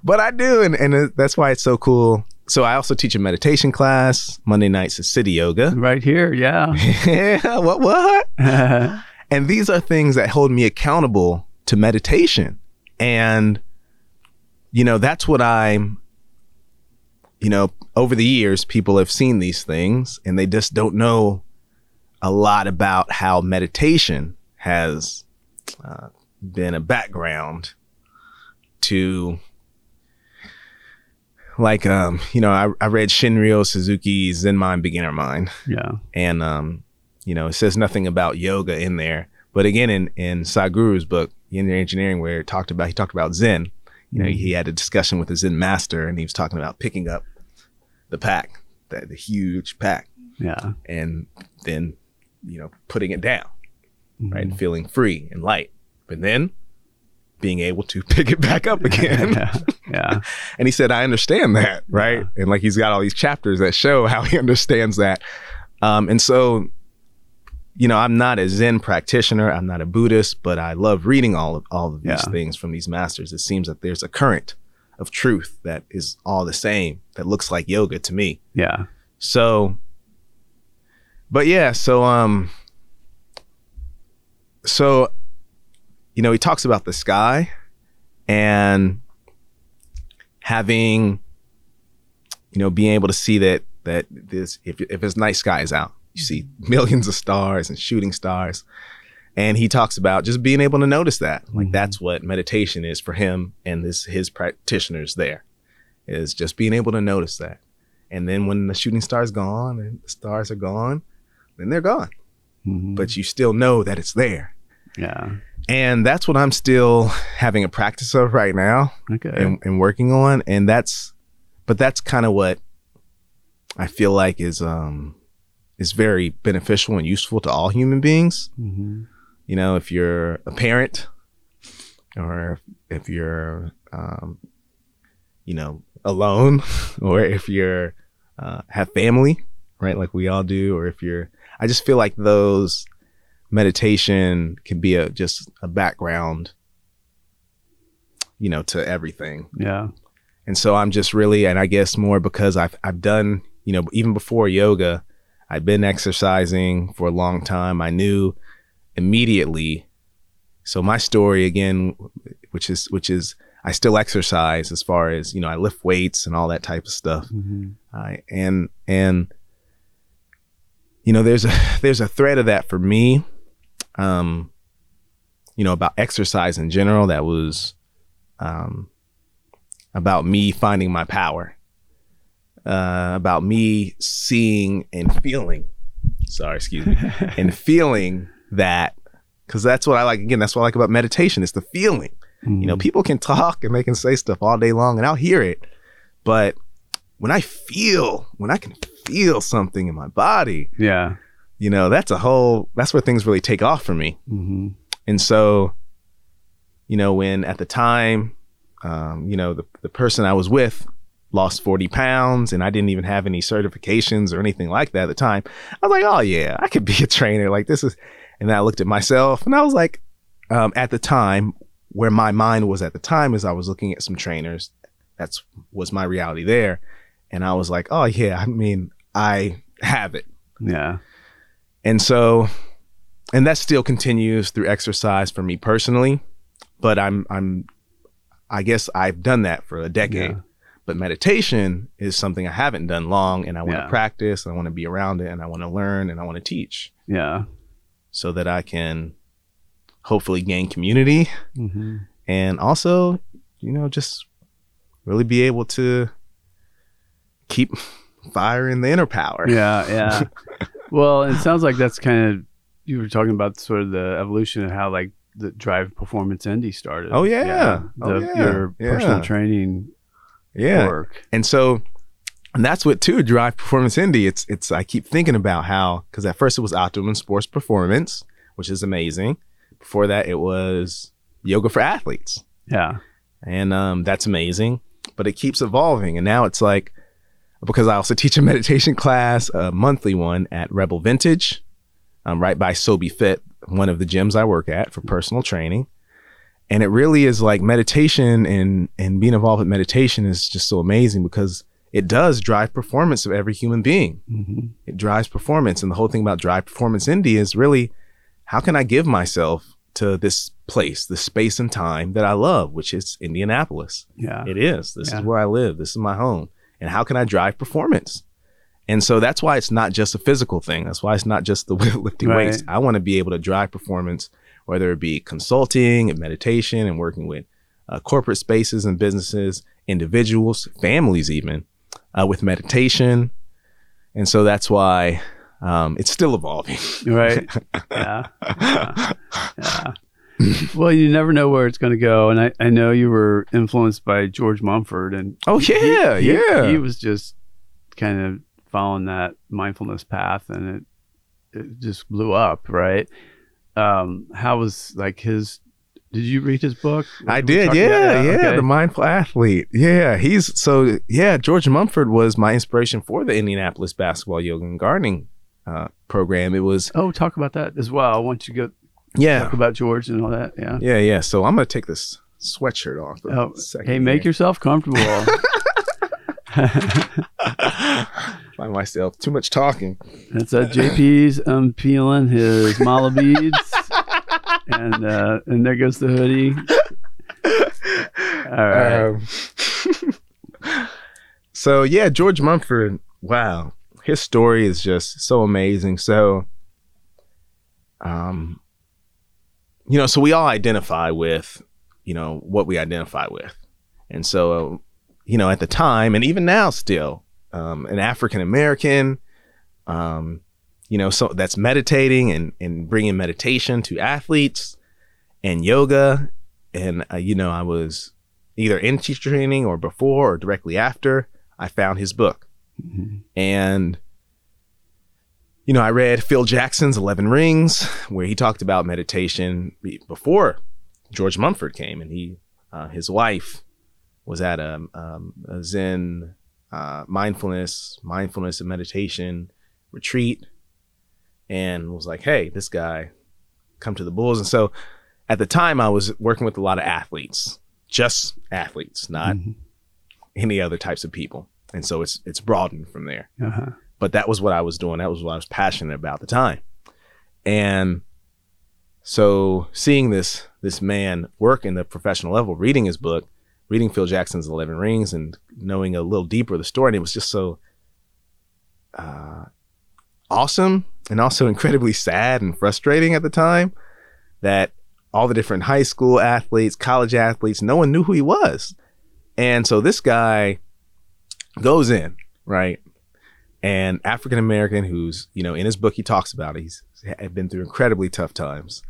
[SPEAKER 2] but I do, and, and that's why it's so cool. So I also teach a meditation class Monday nights at City Yoga.
[SPEAKER 1] Right here. Yeah.
[SPEAKER 2] yeah, what what? And these are things that hold me accountable to meditation, and you know that's what I'm. You know, over the years, people have seen these things, and they just don't know a lot about how meditation has uh, been a background to like um you know I, I read Shunryu Suzuki's Zen Mind Beginner Mind yeah and um you know it says nothing about yoga in there but again in in Sadhguru's book Inner Engineering where it talked about he talked about Zen you know
[SPEAKER 1] Mhm.
[SPEAKER 2] he had a discussion with a Zen master and he was talking about picking up the pack the, the huge pack
[SPEAKER 1] Yeah.
[SPEAKER 2] and then you know putting it down right
[SPEAKER 1] Mhm.
[SPEAKER 2] feeling free and light but then being able to pick it back up again
[SPEAKER 1] yeah. Yeah.
[SPEAKER 2] and he said, I understand that, right?
[SPEAKER 1] Yeah.
[SPEAKER 2] And like he's got all these chapters that show how he understands that. Um, and so, you know, I'm not a Zen practitioner, I'm not a Buddhist, but I love reading all of all of these
[SPEAKER 1] Yeah.
[SPEAKER 2] things from these masters. It seems that there's a current of truth that is all the same, that looks like yoga to me.
[SPEAKER 1] Yeah.
[SPEAKER 2] So, but yeah, so um, so you know, he talks about the sky and having, you know, being able to see that that this if if it's night skies out, you see millions of stars and shooting stars, And he talks about just being able to notice that. Like
[SPEAKER 1] Mhm.
[SPEAKER 2] that's what meditation is for him and his his practitioners there. Is just being able to notice that. And then when the shooting star's gone and the stars are gone, then they're gone.
[SPEAKER 1] Mhm.
[SPEAKER 2] But you still know that it's there.
[SPEAKER 1] yeah.
[SPEAKER 2] And that's what I'm still having a practice of right now
[SPEAKER 1] Okay.
[SPEAKER 2] and, and working on. And that's but that's kind of what I feel like is um is very beneficial and useful to all human beings.
[SPEAKER 1] Mhm.
[SPEAKER 2] You know, if you're a parent or if you're um, you know, alone or if you're uh, have family, right? Like we all do, or if you're I just feel like those meditation can be a just a background, you know, to everything.
[SPEAKER 1] Yeah.
[SPEAKER 2] And so I'm just really, and I guess more because I've I've done, you know, even before yoga, I've been exercising for a long time. I knew immediately. So my story again, which is which is I still exercise as far as you know, I lift weights and all that type of stuff.
[SPEAKER 1] Mhm.
[SPEAKER 2] I and and you know, there's a there's a thread of that for me. Um, you know, about exercise in general that was um about me finding my power. Uh, about me seeing and feeling. Sorry, excuse me. and feeling that because that's what I like. Again, that's what I like about meditation. It's the feeling. You know,
[SPEAKER 1] Mhm.
[SPEAKER 2] people can talk and they can say stuff all day long and I'll hear it. But when I feel, when I can feel something in my body,
[SPEAKER 1] Yeah.
[SPEAKER 2] you know, that's a whole, that's where things really take off for me.
[SPEAKER 1] hmm
[SPEAKER 2] And so, you know, when at the time, um, you know, the, the person I was with lost 40 pounds and I didn't even have any certifications or anything like that at the time, I was like, oh, yeah, I could be a trainer. Like, this is, and then I looked at myself and I was like, um, at the time, where my mind was at the time is I was looking at some trainers. That's was my reality there. And I was like, oh, yeah, I mean, I have it.
[SPEAKER 1] Yeah.
[SPEAKER 2] And so, and that still continues through exercise for me personally. But I'm, I'm, I guess I've done that for a decade.
[SPEAKER 1] Yeah.
[SPEAKER 2] But meditation is something I haven't done long, and I want to
[SPEAKER 1] Yeah.
[SPEAKER 2] practice, and I want to be around it, and I want to learn, and I want to teach,
[SPEAKER 1] Yeah.
[SPEAKER 2] so that I can hopefully gain community,
[SPEAKER 1] hmm
[SPEAKER 2] and also, you know, just really be able to keep firing the inner power.
[SPEAKER 1] Yeah. Yeah. well, it sounds like that's kind of you were talking about sort of the evolution of how like the drive performance indie started.
[SPEAKER 2] Oh, yeah.
[SPEAKER 1] The,
[SPEAKER 2] Oh, yeah.
[SPEAKER 1] Your personal training
[SPEAKER 2] yeah.
[SPEAKER 1] work.
[SPEAKER 2] And so and that's what too drive performance indie. It's it's I keep thinking about how because at first it was optimum sports performance, which is amazing. Before that it was yoga for athletes.
[SPEAKER 1] Yeah.
[SPEAKER 2] And um, that's amazing. But it keeps evolving. And now it's like because I also teach a meditation class, a monthly one at Rebel Vintage, um, right by Sobe Fit, one of the gyms I work at for personal training. And it really is like meditation and and being involved with meditation is just so amazing because it does drive performance of every human being.
[SPEAKER 1] hmm
[SPEAKER 2] It drives performance. And the whole thing about drive performance indie is really how can I give myself to this place, this space and time that I love, which is Indianapolis.
[SPEAKER 1] Yeah.
[SPEAKER 2] It is. This
[SPEAKER 1] Yeah.
[SPEAKER 2] is where I live. This is my home. And how can I drive performance? And so that's why it's not just a physical thing. That's why it's not just the lifting
[SPEAKER 1] Right.
[SPEAKER 2] weights. I want to be able to drive performance, whether it be consulting and meditation and working with uh, corporate spaces and businesses, individuals, families, even uh, with meditation. And so that's why um, it's still evolving.
[SPEAKER 1] Right. yeah. Yeah. Yeah. well, you never know where it's going to go, and I, I know you were influenced by George Mumford, and
[SPEAKER 2] Oh, yeah,
[SPEAKER 1] he,
[SPEAKER 2] yeah.
[SPEAKER 1] he was just kind of following that mindfulness path, and it it just blew up, right? Um, how was like his? Did you read his book?
[SPEAKER 2] I did, yeah, yeah,
[SPEAKER 1] okay.
[SPEAKER 2] the mindful athlete. Yeah, he's so yeah. George Mumford was my inspiration for the Indianapolis basketball yoga and gardening uh, program. It was
[SPEAKER 1] oh, talk about that as well. Once you go
[SPEAKER 2] yeah,
[SPEAKER 1] talk about George and all that, yeah.
[SPEAKER 2] yeah, yeah. So I'm gonna take this sweatshirt off.
[SPEAKER 1] Oh,
[SPEAKER 2] second
[SPEAKER 1] hey, make
[SPEAKER 2] here.
[SPEAKER 1] yourself comfortable.
[SPEAKER 2] find myself too much talking.
[SPEAKER 1] That's uh, JP's um, peeling his mala beads, and uh, and there goes the hoodie. All right.
[SPEAKER 2] Um, so yeah, George Mumford. Wow, his story is just so amazing. So, um, you know, so we all identify with, you know, what we identify with. And so, you know, at the time, and even now still, um, an African American, um, you know, so that's meditating and, and bringing meditation to athletes and yoga. And, uh, you know, I was either in teacher training or before or directly after, I found his book. Mm-hmm. And, you know, I read Phil Jackson's 11 Rings, where he talked about meditation before George Mumford came. And he, uh, his wife was at a, um, a Zen uh, mindfulness, mindfulness and meditation retreat and was like, hey, this guy, come to the Bulls. And so at the time, I was working with a lot of athletes, just athletes, not mm-hmm. any other types of people. And so it's it's broadened from there. Uh-huh. But that was what I was doing. That was what I was passionate about at the time. And so seeing this this man work in the professional level, reading his book, reading Phil Jackson's Eleven Rings, and knowing a little deeper the story, and it was just so uh, awesome and also incredibly sad and frustrating at the time that all the different high school athletes, college athletes, no one knew who he was. And so this guy goes in, right? And African American who's, you know, in his book he talks about it. He's had been through incredibly tough times.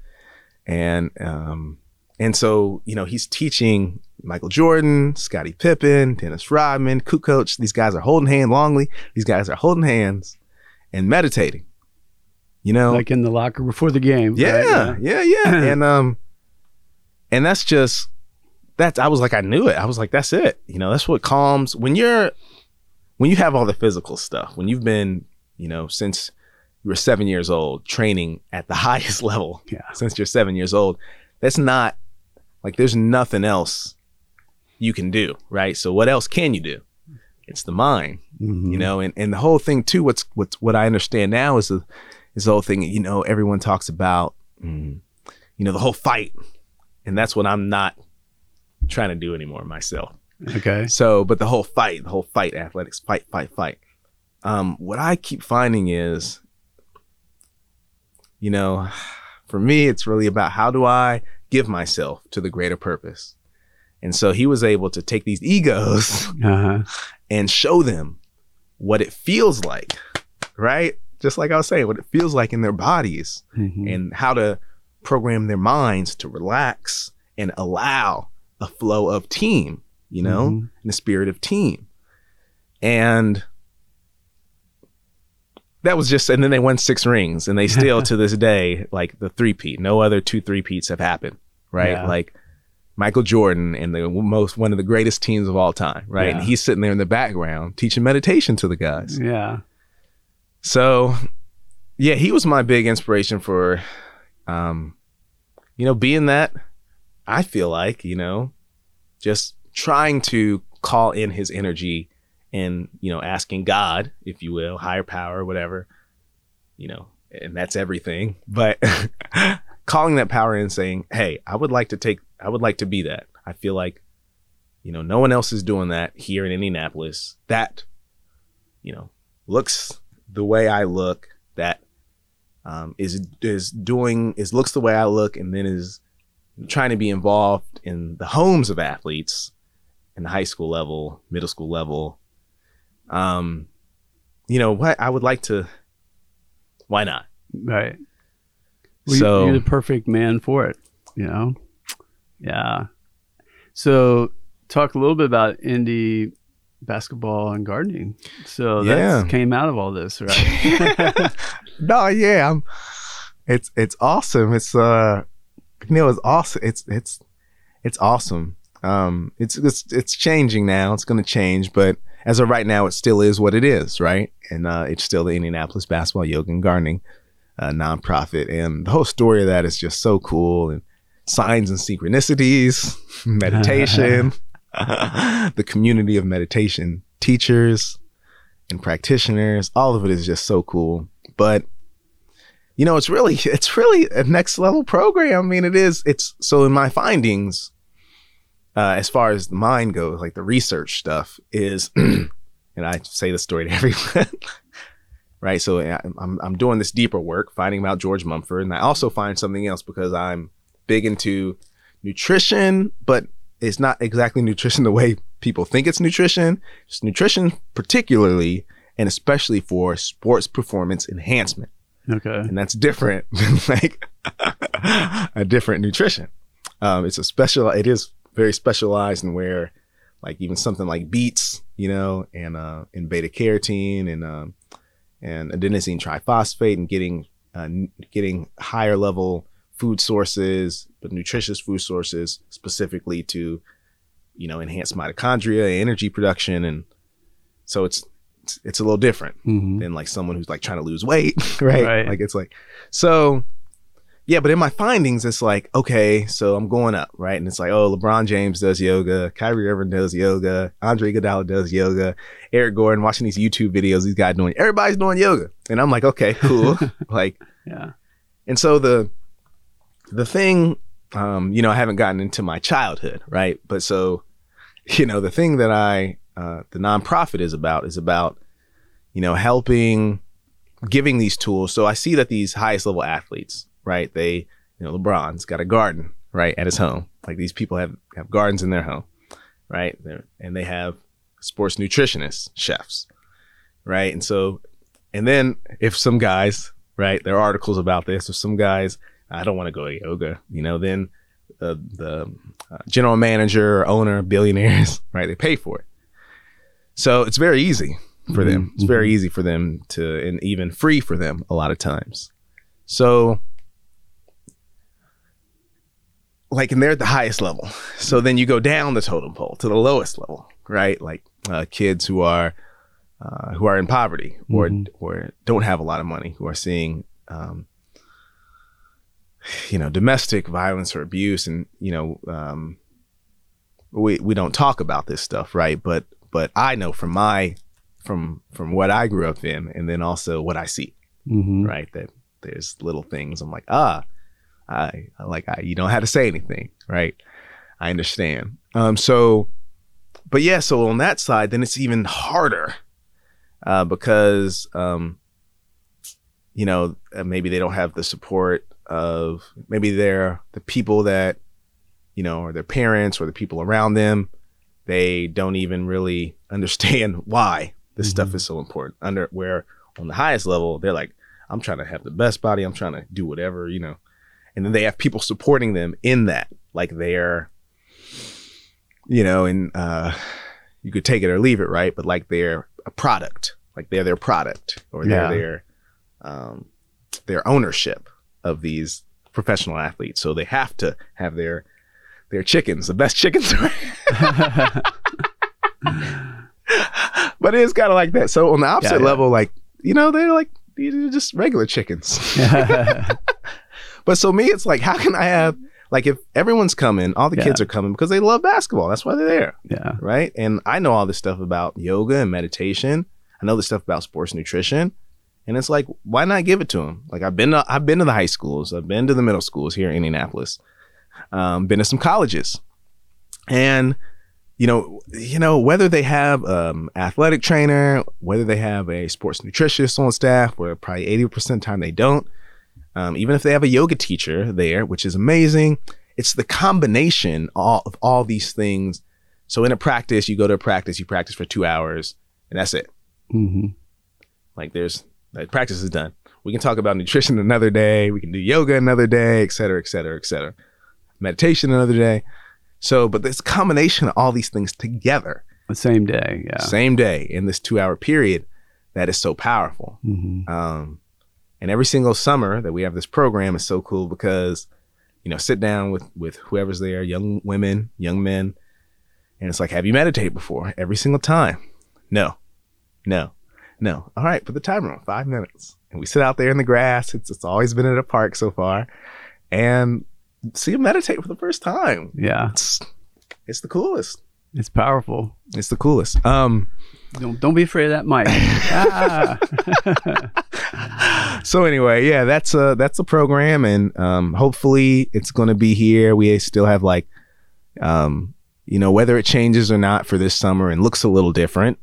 [SPEAKER 2] And um and so, you know, he's teaching Michael Jordan, Scottie Pippen, Dennis Rodman, Kukoc. These guys are holding hands, Longley. These guys are holding hands and meditating. You know,
[SPEAKER 1] like in the locker before the game.
[SPEAKER 2] Yeah, right? yeah, yeah, yeah. and um, and that's just that's. I was like, I knew it. I was like, that's it. You know, that's what calms when you're when you have all the physical stuff. When you've been, you know, since you were seven years old, training at the highest level.
[SPEAKER 1] Yeah.
[SPEAKER 2] Since you're seven years old, that's not like there's nothing else you can do, right? So what else can you do? It's the mind, mm-hmm. you know, and, and the whole thing too. What's what's what I understand now is the is the whole thing, you know, everyone talks about, mm, you know, the whole fight. And that's what I'm not trying to do anymore myself.
[SPEAKER 1] Okay.
[SPEAKER 2] So, but the whole fight, the whole fight, athletics, fight, fight, fight. Um, what I keep finding is, you know, for me, it's really about how do I give myself to the greater purpose. And so he was able to take these egos uh-huh. and show them what it feels like, right? just like I was saying, what it feels like in their bodies mm-hmm. and how to program their minds to relax and allow a flow of team, you know, mm-hmm. in the spirit of team. And that was just, and then they won six rings and they still to this day, like the three peat, no other two three peats have happened, right? Yeah. Like Michael Jordan and the most, one of the greatest teams of all time, right? Yeah. And he's sitting there in the background teaching meditation to the guys.
[SPEAKER 1] Yeah.
[SPEAKER 2] So, yeah, he was my big inspiration for, um, you know, being that I feel like, you know, just trying to call in his energy and, you know, asking God, if you will, higher power, whatever, you know, and that's everything. But calling that power in saying, hey, I would like to take, I would like to be that. I feel like, you know, no one else is doing that here in Indianapolis. That, you know, looks the way I look that um, is is doing is looks the way I look and then is trying to be involved in the homes of athletes in the high school level, middle school level. Um, you know what I would like to. Why not?
[SPEAKER 1] Right. Well, so you're the perfect man for it. You know. Yeah. So talk a little bit about indie basketball and gardening. So that came out of all this, right?
[SPEAKER 2] no, yeah, I'm, it's it's awesome. It's uh, you know, it's awesome. It's it's it's awesome. Um, it's it's it's changing now. It's going to change, but as of right now, it still is what it is, right? And uh, it's still the Indianapolis Basketball Yoga and Gardening uh, nonprofit, and the whole story of that is just so cool and signs and synchronicities, meditation. the community of meditation teachers and practitioners. All of it is just so cool. But you know, it's really it's really a next level program. I mean, it is. It's so in my findings, uh, as far as mind goes, like the research stuff is, and I say the story to everyone. right. So I'm I'm doing this deeper work, finding about George Mumford, and I also find something else because I'm big into nutrition, but it's not exactly nutrition the way people think it's nutrition. It's nutrition, particularly and especially for sports performance enhancement.
[SPEAKER 1] Okay.
[SPEAKER 2] And that's different than like a different nutrition. Um, it's a special, it is very specialized in where like even something like beets, you know, and, uh, and beta carotene and, um, and adenosine triphosphate and getting, uh, getting higher level food sources, but nutritious food sources specifically to, you know, enhance mitochondria, energy production. And so it's, it's, it's a little different
[SPEAKER 1] Mhm.
[SPEAKER 2] than like someone who's like trying to lose weight, right?
[SPEAKER 1] Right.
[SPEAKER 2] Like it's like, so yeah, but in my findings, it's like, okay, so I'm going up, right? And it's like, oh, LeBron James does yoga, Kyrie Irving does yoga, Andre Iguodala does yoga, Eric Gordon watching these YouTube videos, these guys doing, everybody's doing yoga, and I'm like, okay, cool, like,
[SPEAKER 1] Yeah.
[SPEAKER 2] and so the the thing, um, you know, I haven't gotten into my childhood, right? But so, you know, the thing that I uh, the nonprofit is about is about, you know, helping, giving these tools. So I see that these highest level athletes, right? They, you know, LeBron's got a garden right at his home. Like these people have have gardens in their home, right? They're, and they have sports nutritionists, chefs, right? And so, and then if some guys, right, there are articles about this. If some guys, I don't want to go to yoga, you know, then uh, the uh, general manager or owner, billionaires, right, they pay for it. So it's very easy for them. It's very easy for them to, and even free for them a lot of times. So, like, and they're at the highest level. So then you go down the totem pole to the lowest level, right? Like uh, kids who are uh, who are in poverty or
[SPEAKER 1] Mhm.
[SPEAKER 2] or don't have a lot of money, who are seeing, um, you know, domestic violence or abuse, and you know, um, we we don't talk about this stuff, right? But but I know from my from from what I grew up in, and then also what I see,
[SPEAKER 1] hmm
[SPEAKER 2] right? That there's little things I'm like, ah, I, like I you don't have to say anything, right? I understand. Um, so, but yeah, so on that side, then it's even harder uh, because um, you know uh, maybe they don't have the support of maybe they're the people that you know or their parents or the people around them they don't even really understand why this stuff is so important under where on the highest level they're like i'm trying to have the best body i'm trying to do whatever you know and then they have people supporting them in that like they're you know and uh you could take it or leave it right? But like they're a product like they're their product or they're
[SPEAKER 1] Yeah.
[SPEAKER 2] their um their ownership of these professional athletes. So they have to have their their chickens the best chickens. But it is kind of like that. So on the opposite
[SPEAKER 1] yeah.
[SPEAKER 2] level like you know they're like just regular chickens but so me, it's like, how can I have like if everyone's coming, all the
[SPEAKER 1] Yeah.
[SPEAKER 2] kids are coming because they love basketball. That's why they're there,
[SPEAKER 1] yeah.
[SPEAKER 2] right? And I know all this stuff about yoga and meditation. I know this stuff about sports nutrition, and it's like, why not give it to them? Like I've been, to, I've been to the high schools, I've been to the middle schools here in Indianapolis, um, been to some colleges, and you know, you know whether they have um, athletic trainer, whether they have a sports nutritionist on staff, where probably eighty percent of the time they don't. Um, even if they have a yoga teacher there, which is amazing, it's the combination all, of all these things. So in a practice, you go to a practice, you practice for two hours, and that's it.
[SPEAKER 1] hmm
[SPEAKER 2] Like there's like practice is done. We can talk about nutrition another day. We can do yoga another day, et cetera, et cetera, et cetera. Meditation another day. So, but this combination of all these things together,
[SPEAKER 1] The same day. Yeah.
[SPEAKER 2] same day in this two hour period, that is so powerful.
[SPEAKER 1] hmm
[SPEAKER 2] Um, and every single summer that we have this program is so cool because, you know, sit down with with whoever's there, young women, young men, and it's like, have you meditated before? Every single time, no, no, no. All right, put the timer on five minutes, and we sit out there in the grass. It's it's always been at a park so far, and see them meditate for the first time.
[SPEAKER 1] Yeah.
[SPEAKER 2] It's it's the coolest.
[SPEAKER 1] It's powerful.
[SPEAKER 2] It's the coolest. Um.
[SPEAKER 1] Don't, don't be afraid of that mic. ah.
[SPEAKER 2] so anyway, yeah, that's a that's a program, and um, hopefully it's going to be here. We still have like, um, you know, whether it changes or not for this summer and looks a little different.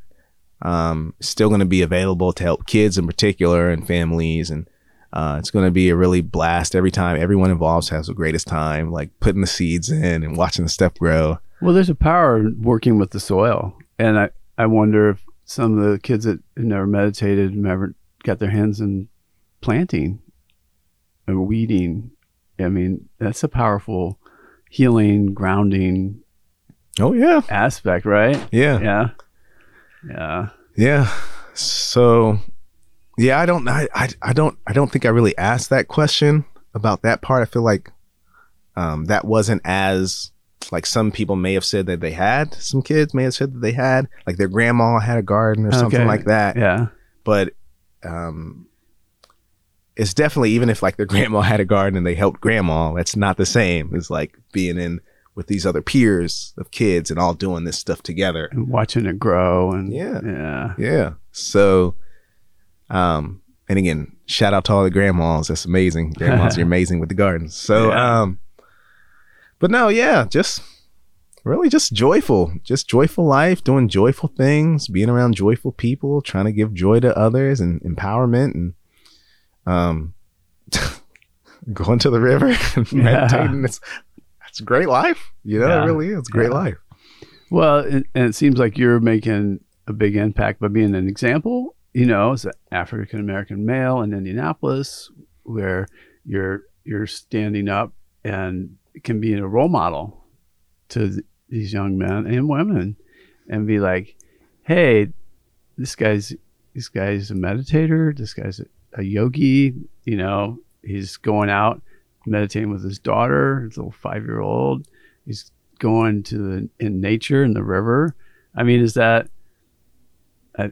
[SPEAKER 2] Um, still going to be available to help kids in particular and families, and Uh, it's going to be a really blast every time. Everyone involved has the greatest time, like putting the seeds in and watching the stuff grow.
[SPEAKER 1] Well, there's a power working with the soil, and I I wonder if some of the kids that never meditated, never got their hands in planting and weeding. I mean, that's a powerful healing, grounding
[SPEAKER 2] Oh yeah,
[SPEAKER 1] aspect, right?
[SPEAKER 2] yeah,
[SPEAKER 1] Yeah. Yeah.
[SPEAKER 2] yeah. So, yeah, I don't, I, I, I don't, I don't think I really asked that question about that part. I feel like um, that wasn't as like some people may have said that they had. Some kids may have said that they had, like their grandma had a garden or something
[SPEAKER 1] Okay.
[SPEAKER 2] like that.
[SPEAKER 1] Yeah.
[SPEAKER 2] but um it's definitely even if like their grandma had a garden and they helped grandma that's not the same as like being in with these other peers of kids and all doing this stuff together
[SPEAKER 1] And watching it grow and
[SPEAKER 2] Yeah.
[SPEAKER 1] Yeah.
[SPEAKER 2] yeah so um and again shout out to all the grandmas that's amazing grandmas are amazing with the gardens so
[SPEAKER 1] Yeah.
[SPEAKER 2] um but no yeah just really just joyful just joyful life doing joyful things being around joyful people trying to give joy to others and empowerment and um going to the river and
[SPEAKER 1] Yeah.
[SPEAKER 2] meditating it's it's a great life you know
[SPEAKER 1] Yeah.
[SPEAKER 2] it really is it's great
[SPEAKER 1] Yeah.
[SPEAKER 2] life
[SPEAKER 1] Well, it, and it seems like you're making a big impact by being an example, you know, as an African American male in Indianapolis, where you're you're standing up and can be a role model to th- these young men and women, and be like, "Hey, this guy's this guy's a meditator. This guy's a, a yogi. You know, he's going out meditating with his daughter, his little five year old. He's going to the in nature in the river. I mean, is that uh,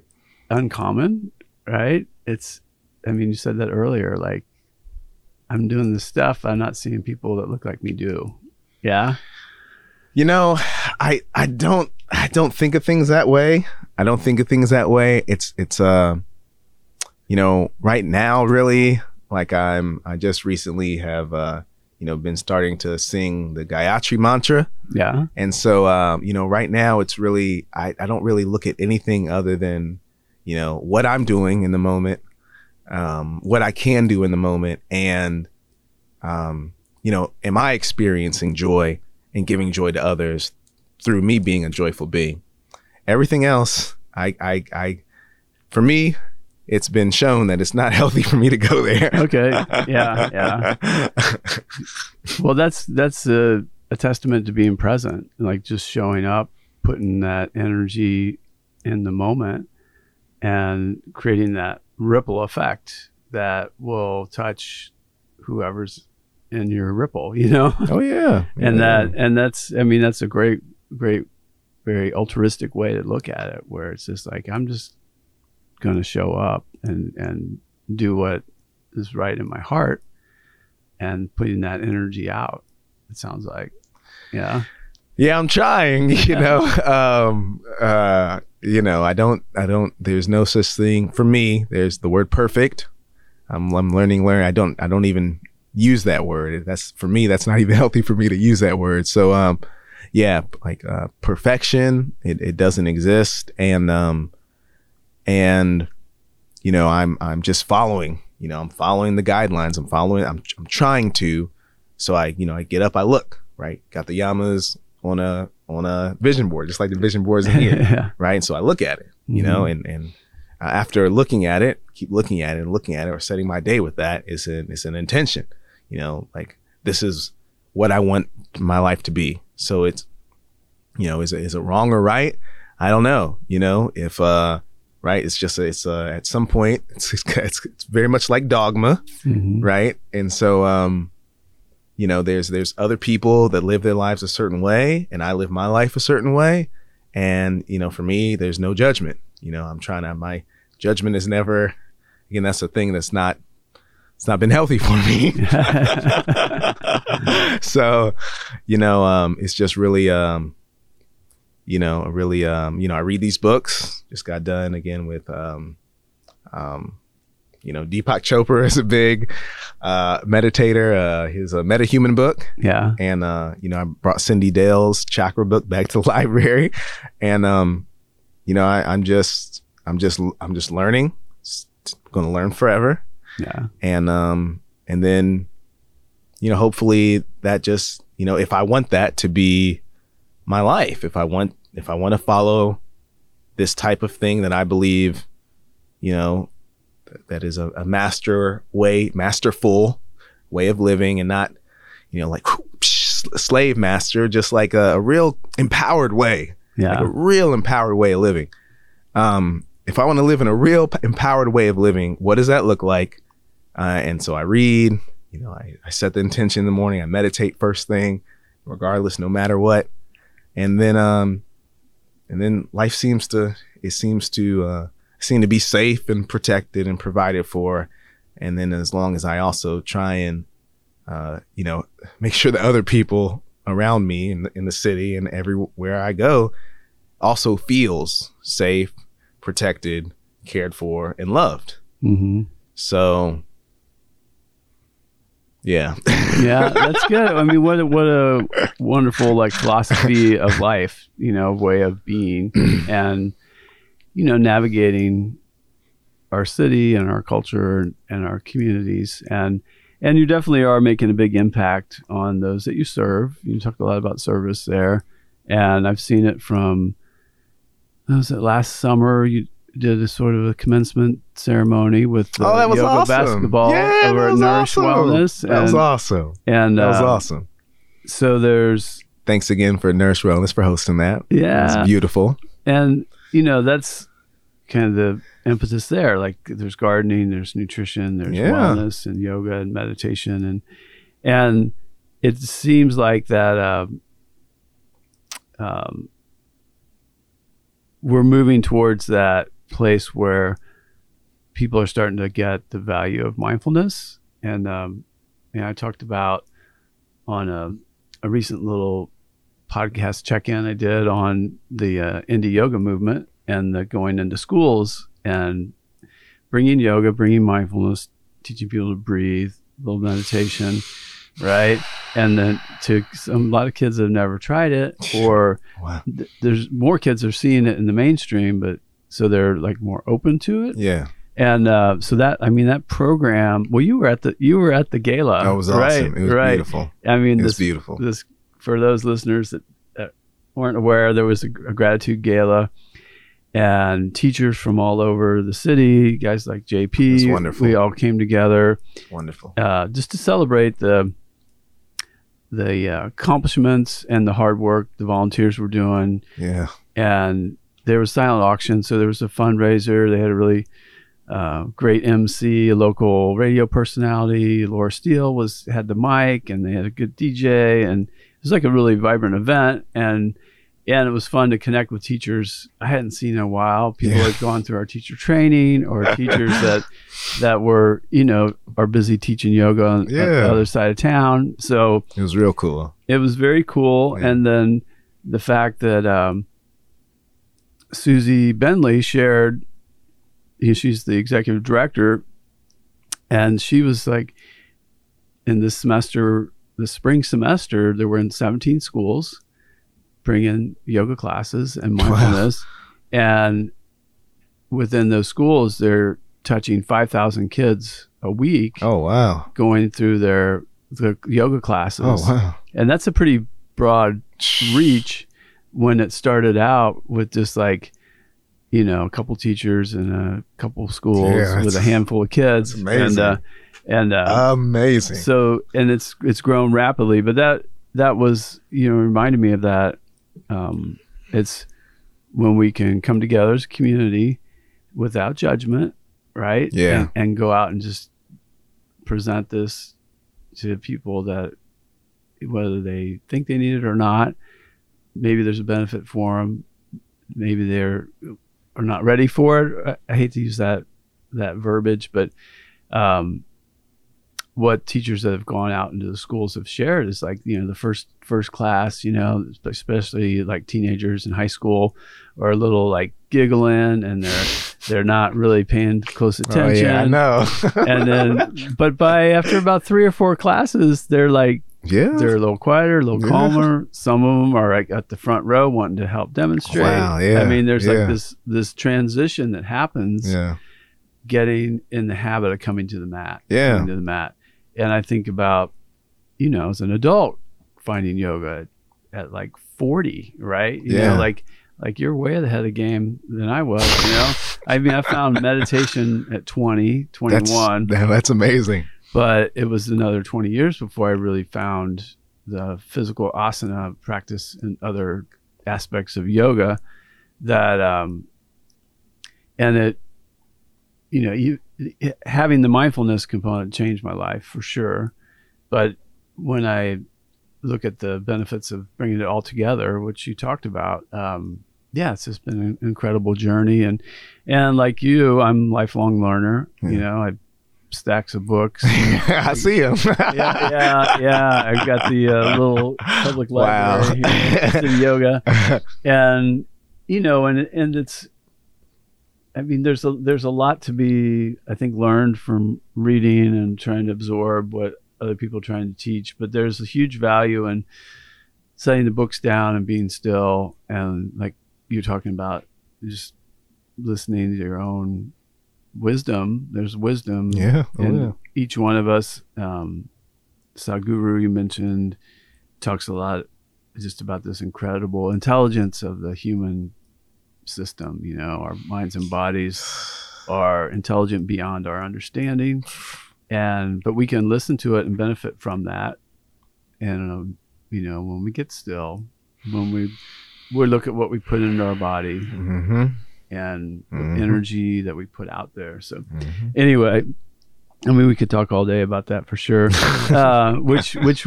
[SPEAKER 1] uncommon? Right? It's. I mean, you said that earlier. Like, I'm doing this stuff. I'm not seeing people that look like me do. Yeah.
[SPEAKER 2] You know, I I don't I don't think of things that way. I don't think of things that way. It's it's uh you know, right now really like I'm I just recently have uh you know been starting to sing the Gayatri mantra.
[SPEAKER 1] Yeah.
[SPEAKER 2] And so um you know, right now it's really I I don't really look at anything other than you know what I'm doing in the moment, um what I can do in the moment and um you know, am I experiencing joy and giving joy to others through me being a joyful being. Everything else, I, I, I, for me, it's been shown that it's not healthy for me to go there.
[SPEAKER 1] Okay. Yeah. Yeah. Well, that's that's a, a testament to being present, like just showing up, putting that energy in the moment, and creating that ripple effect that will touch whoever's in your ripple. You know.
[SPEAKER 2] oh yeah,
[SPEAKER 1] and that and that's i mean that's a great great very altruistic way to look at it where it's just like i'm just going to show up and and do what is right in my heart and putting that energy out it sounds like yeah
[SPEAKER 2] yeah, I'm trying. You
[SPEAKER 1] Yeah.
[SPEAKER 2] know, um, uh, you know, I don't, I don't. There's no such thing for me. There's the word perfect. I'm, I'm learning, learn. I don't, I don't even use that word. That's for me. That's not even healthy for me to use that word. So, um, yeah, like uh, perfection, it, it doesn't exist, and um, and you know, I'm, I'm just following. You know, I'm following the guidelines. I'm following. I'm, I'm trying to. So I, you know, I get up, I look. Right, got the yamas on a on a vision board, just like the vision boards in here
[SPEAKER 1] yeah
[SPEAKER 2] right? And so I look at it, you know, and and uh, after looking at it, keep looking at it and looking at it, or setting my day with that is an is an intention, you know, like this is what I want my life to be. So it's, you know, is it is it wrong or right? I don't know, you know, if uh, right, it's just it's uh, at some point it's it's, it's very much like dogma,
[SPEAKER 1] Mhm.
[SPEAKER 2] right? And so um you know there's there's other people that live their lives a certain way and I live my life a certain way and you know for me there's no judgment. You know, I'm trying to my judgment is never again that's a thing that's not it's not been healthy for me. so, you know, um it's just really um you know, really um you know, I read these books. Just got done again with um um you know, Deepak Chopra is a big uh, meditator. Uh, his a MetaHuman book,
[SPEAKER 1] yeah
[SPEAKER 2] and uh, you know, I brought Cyndi Dale's Chakra book back to the library, and um, you know, I, I'm just, I'm just, I'm just learning. Going to learn forever,
[SPEAKER 1] Yeah.
[SPEAKER 2] and um and then you know hopefully that just you know if i want that to be my life if i want if i want to follow this type of thing that i believe you know that is a, a master way masterful way of living and not you know like slave master just like a, a real empowered way
[SPEAKER 1] Yeah.
[SPEAKER 2] like a real empowered way of living. Um, if I want to live in a real p- empowered way of living, what does that look like? Uh, and so I read, you know, I, I set the intention in the morning. I meditate first thing, regardless, no matter what. And then, um, and then life seems to, it seems to, uh, seem to be safe and protected and provided for. And then as long as I also try and, uh, you know, make sure that other people around me in the, in the city and everywhere I go also feels safe, protected, cared for, and loved.
[SPEAKER 1] hmm
[SPEAKER 2] So, yeah,
[SPEAKER 1] Yeah, that's good. I mean, what a, what a wonderful like philosophy of life, you know, way of being, and you know, navigating our city and our culture and our communities, and and you definitely are making a big impact on those that you serve. You talked a lot about service there, and I've seen it from. Was it last summer? You did a sort of a commencement ceremony with the
[SPEAKER 2] oh, that was
[SPEAKER 1] yoga
[SPEAKER 2] awesome.
[SPEAKER 1] basketball
[SPEAKER 2] yeah,
[SPEAKER 1] over
[SPEAKER 2] that
[SPEAKER 1] at
[SPEAKER 2] was
[SPEAKER 1] Nourish
[SPEAKER 2] awesome.
[SPEAKER 1] Wellness.
[SPEAKER 2] That was awesome.
[SPEAKER 1] and
[SPEAKER 2] That was
[SPEAKER 1] uh,
[SPEAKER 2] awesome.
[SPEAKER 1] So there's
[SPEAKER 2] Thanks again for Nourish Wellness for hosting that.
[SPEAKER 1] yeah,
[SPEAKER 2] It's beautiful.
[SPEAKER 1] and you know that's kind of the emphasis there. Like there's gardening, there's nutrition, there's
[SPEAKER 2] Yeah.
[SPEAKER 1] wellness, and yoga and meditation, and and it seems like that um, um, we're moving towards that place where people are starting to get the value of mindfulness. And um, know, I talked about on a, a recent little podcast check-in I did on the uh, indie yoga movement and the going into schools and bringing yoga, bringing mindfulness, teaching people to breathe, a little meditation, right? And then to some, a lot of kids that have never tried it, or
[SPEAKER 2] Wow.
[SPEAKER 1] th- there's more kids are seeing it in the mainstream, but so they're like more open to it.
[SPEAKER 2] Yeah.
[SPEAKER 1] And uh, so that I mean that program. Well, you were at the you were at the gala.
[SPEAKER 2] That was
[SPEAKER 1] Uh, right,
[SPEAKER 2] awesome. It was
[SPEAKER 1] right.
[SPEAKER 2] beautiful.
[SPEAKER 1] I mean
[SPEAKER 2] It was
[SPEAKER 1] this
[SPEAKER 2] beautiful.
[SPEAKER 1] this for those listeners that, that weren't aware, there was a, a gratitude gala, and teachers from all over the city, guys like JP,
[SPEAKER 2] wonderful.
[SPEAKER 1] we all came together
[SPEAKER 2] Wonderful.
[SPEAKER 1] uh, just to celebrate the the uh, accomplishments and the hard work the volunteers were doing.
[SPEAKER 2] Yeah.
[SPEAKER 1] And there was silent auction, so there was a fundraiser. They had a really uh, great MC, a local radio personality. Laura Steele was had the mic, and they had a good DJ, and was like a really vibrant event. And and it was fun to connect with teachers I hadn't seen in a while. People
[SPEAKER 2] Yeah.
[SPEAKER 1] had gone through our teacher training, or teachers that that were you know are busy teaching yoga on, on
[SPEAKER 2] Yeah.
[SPEAKER 1] the other side of town. So
[SPEAKER 2] It was real cool.
[SPEAKER 1] it was very cool.
[SPEAKER 2] Yeah.
[SPEAKER 1] And then the fact that um, Susie Bentley shared, you know, she's the executive director, and she was like, in this semester, the spring semester, there were in 17 schools bringing yoga classes and
[SPEAKER 2] Wow.
[SPEAKER 1] mindfulness. And within those schools, they're touching 5,000 kids a week
[SPEAKER 2] Oh wow.
[SPEAKER 1] going through their the yoga classes
[SPEAKER 2] Oh wow.
[SPEAKER 1] and that's a pretty broad reach when it started out with just like you know a couple teachers and a couple schools
[SPEAKER 2] Yeah,
[SPEAKER 1] with a handful of kids and uh, and uh,
[SPEAKER 2] Amazing.
[SPEAKER 1] so and it's it's grown rapidly but that that was you know reminded me of that um, it's when we can come together as a community without judgment right
[SPEAKER 2] Yeah.
[SPEAKER 1] and, and go out and just present this to people that whether they think they need it or not maybe there's a benefit for them maybe they're are not ready for it i, I hate to use that that verbiage but um, what teachers that have gone out into the schools have shared is like you know the first first class you know especially like teenagers in high school are a little like giggling and they're they're not really paying close attention oh
[SPEAKER 2] yeah, I know.
[SPEAKER 1] and then but by after about three or four classes they're like
[SPEAKER 2] yeah.
[SPEAKER 1] they're a little quieter a little
[SPEAKER 2] Yeah.
[SPEAKER 1] calmer some of them are like at the front row wanting to help demonstrate
[SPEAKER 2] Wow, yeah,
[SPEAKER 1] i mean there's
[SPEAKER 2] yeah.
[SPEAKER 1] like this this transition that happens
[SPEAKER 2] yeah.
[SPEAKER 1] getting in the habit of coming to the mat.
[SPEAKER 2] Yeah.
[SPEAKER 1] To the mat. And I think about, you know, as an adult finding yoga at, at like 40, right? You
[SPEAKER 2] Yeah.
[SPEAKER 1] know, like like you're way ahead of the game than I was, you know? I mean, I found meditation at 20, 21,
[SPEAKER 2] That's, that's amazing.
[SPEAKER 1] but it was another 20 years before I really found the physical asana practice and other aspects of yoga that um and it you know you having the mindfulness component changed my life for sure but when i look at the benefits of bringing it all together which you talked about um yeah it's just been an incredible journey and and like you i'm a lifelong learner you know i stacks of books
[SPEAKER 2] I see him.
[SPEAKER 1] yeah, yeah, yeah. I've got the uh, little public
[SPEAKER 2] Wow.
[SPEAKER 1] library here Yoga, and you know, and and it's. I mean, there's a there's a lot to be I think learned from reading and trying to absorb what other people are trying to teach, but there's a huge value in setting the books down and being still, and like you're talking about, just listening to your own wisdom. There's wisdom
[SPEAKER 2] yeah. Oh,
[SPEAKER 1] and
[SPEAKER 2] yeah.
[SPEAKER 1] each one of us um sadhguru you mentioned talks a lot just about this incredible intelligence of the human system you know our minds and bodies are intelligent beyond our understanding and but we can listen to it and benefit from that and um, you know when we get still when we we look at what we put into our body
[SPEAKER 2] Mm-hmm.
[SPEAKER 1] and the
[SPEAKER 2] Mhm.
[SPEAKER 1] energy that we put out there so
[SPEAKER 2] Mm-hmm.
[SPEAKER 1] anyway i mean we could talk all day about that for sure uh, which which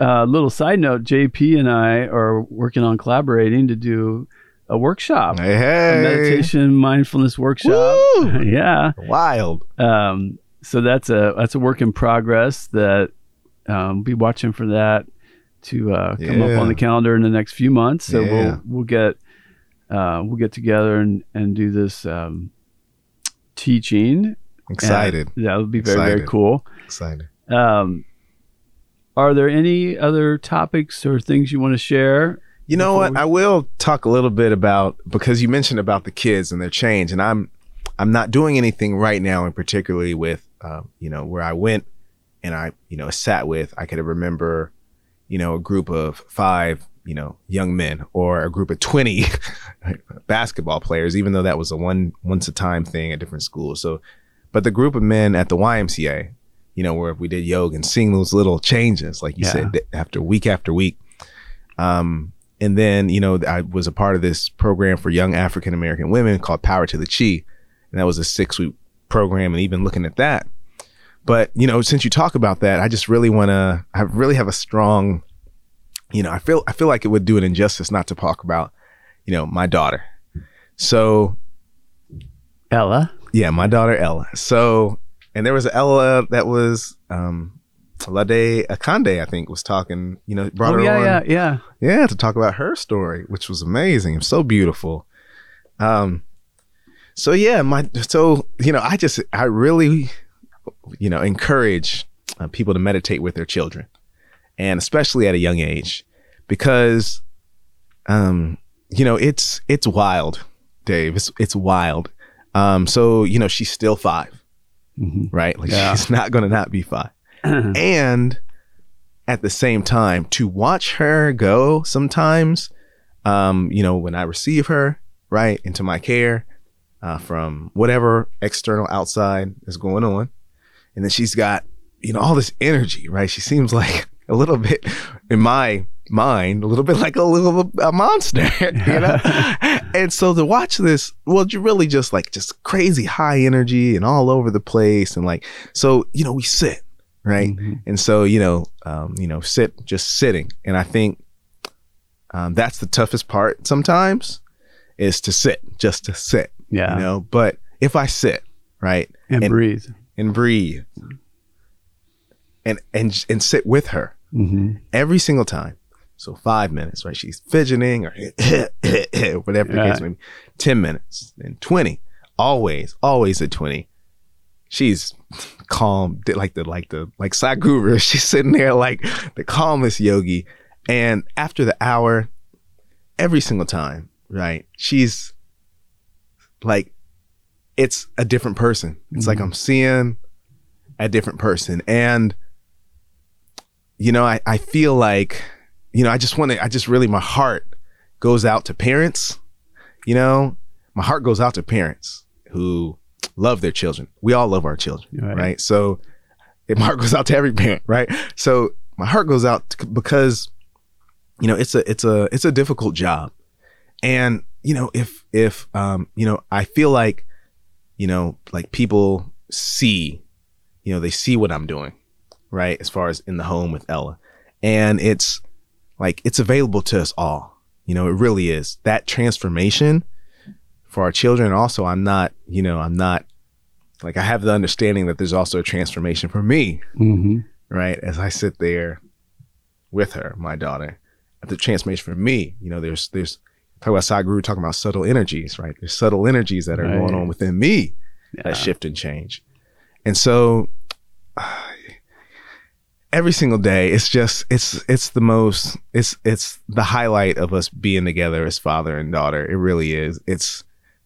[SPEAKER 1] uh, little side note jp and i are working on collaborating to do a workshop
[SPEAKER 2] Hey,
[SPEAKER 1] a meditation mindfulness workshop yeah
[SPEAKER 2] Wild.
[SPEAKER 1] um, so that's a that's a work in progress that um, be watching for that to uh, come up on the calendar in the next few months so
[SPEAKER 2] Yeah.
[SPEAKER 1] we'll we'll get uh, we'll get together and and do this um, teaching
[SPEAKER 2] Excited.
[SPEAKER 1] and that would be very very cool
[SPEAKER 2] Excited.
[SPEAKER 1] um, are there any other topics or things you want to share?
[SPEAKER 2] You know what?
[SPEAKER 1] we-
[SPEAKER 2] I will talk a little bit about because you mentioned about the kids and their change, and I'm I'm not doing anything right now, and particularly with um, you know where I went and I you know sat with. I could remember you know a group of five you know young men or a group of twenty basketball players, even though that was a one once a time thing at different schools. So, but the group of men at the YMCA, you know, where we did yoga and seeing those little changes, like you
[SPEAKER 1] Yeah.
[SPEAKER 2] said, after week after week. Um, and then, you know, I was a part of this program for young African American women called Power to the Chi. And that was a six week program. And even looking at that. But, you know, since you talk about that, I just really want to, I really have a strong, you know, I feel, I feel like it would do an injustice not to talk about, you know, my daughter. So,
[SPEAKER 1] Ella.
[SPEAKER 2] yeah, my daughter Ella. So, and there was Ella that was, um, Lade Akande, I think, was talking, you know, brought
[SPEAKER 1] oh
[SPEAKER 2] her
[SPEAKER 1] yeah,
[SPEAKER 2] on.
[SPEAKER 1] yeah, yeah.
[SPEAKER 2] Yeah, to talk about her story, which was amazing and so beautiful. Um, so yeah, my so you know, I just I really, you know, encourage uh, people to meditate with their children, and especially at a young age, because, um, you know, it's it's wild, Dave. It's it's wild. Um, so you know, she's still five,
[SPEAKER 1] Mhm.
[SPEAKER 2] right? Like
[SPEAKER 1] Yeah.
[SPEAKER 2] she's not gonna not be five and at the same time to watch her go sometimes um you know when i receive her right into my care uh, from whatever external outside is going on and then she's got you know all this energy right? She seems like a little bit in my mind a little bit like a little a monster you know? And so to watch this well you really just like just crazy high energy and all over the place and like so you know we sit right
[SPEAKER 1] Mhm.
[SPEAKER 2] and so, you know, um, you know, sit just sitting. And I think um, that's the toughest part sometimes is to sit, just to sit.
[SPEAKER 1] Yeah.
[SPEAKER 2] You know, but if I sit, right,
[SPEAKER 1] and,
[SPEAKER 2] and-
[SPEAKER 1] breathe.
[SPEAKER 2] and breathe and and and sit with her
[SPEAKER 1] hmm
[SPEAKER 2] every single time. So five minutes, right? She's fidgeting or whatever the
[SPEAKER 1] Yeah.
[SPEAKER 2] case may be. Ten minutes, then twenty. Always, always at twenty. She's calm, like the like the like Sadhguru. She's sitting there like the calmest yogi. And after the hour, every single time, right? She's like it's a different person. It's like mm-hmm. I'm seeing a different person. And, you know, I, I feel like, you know, I just want to, I just really, my heart goes out to parents, you know, my heart goes out to parents who love their children. We all love our children,
[SPEAKER 1] Right.
[SPEAKER 2] right? So, it, my heart goes out to every parent, right? So, my heart goes out because, you know, it's a, it's a, it's a difficult job. And, you know, if, if, um, you know, I feel like, you know, like people see, you know, they see what I'm doing, right? As far as in the home with Ella. And it's like, it's available to us all. You know, it really is. That transformation for our children. Also, I'm not, you know, I'm not like, I have the understanding that there's also a transformation for me,
[SPEAKER 1] Mm-hmm.
[SPEAKER 2] right? As I sit there with her, my daughter, the transformation for me, you know, there's, there's, talk about Sadhguru talking about subtle energies, right? There's subtle energies that are
[SPEAKER 1] Right.
[SPEAKER 2] going on within me
[SPEAKER 1] Yeah.
[SPEAKER 2] that shift and change. And so every single day it's just it's it's the most it's it's the highlight of us being together as father and daughter. It really is. It's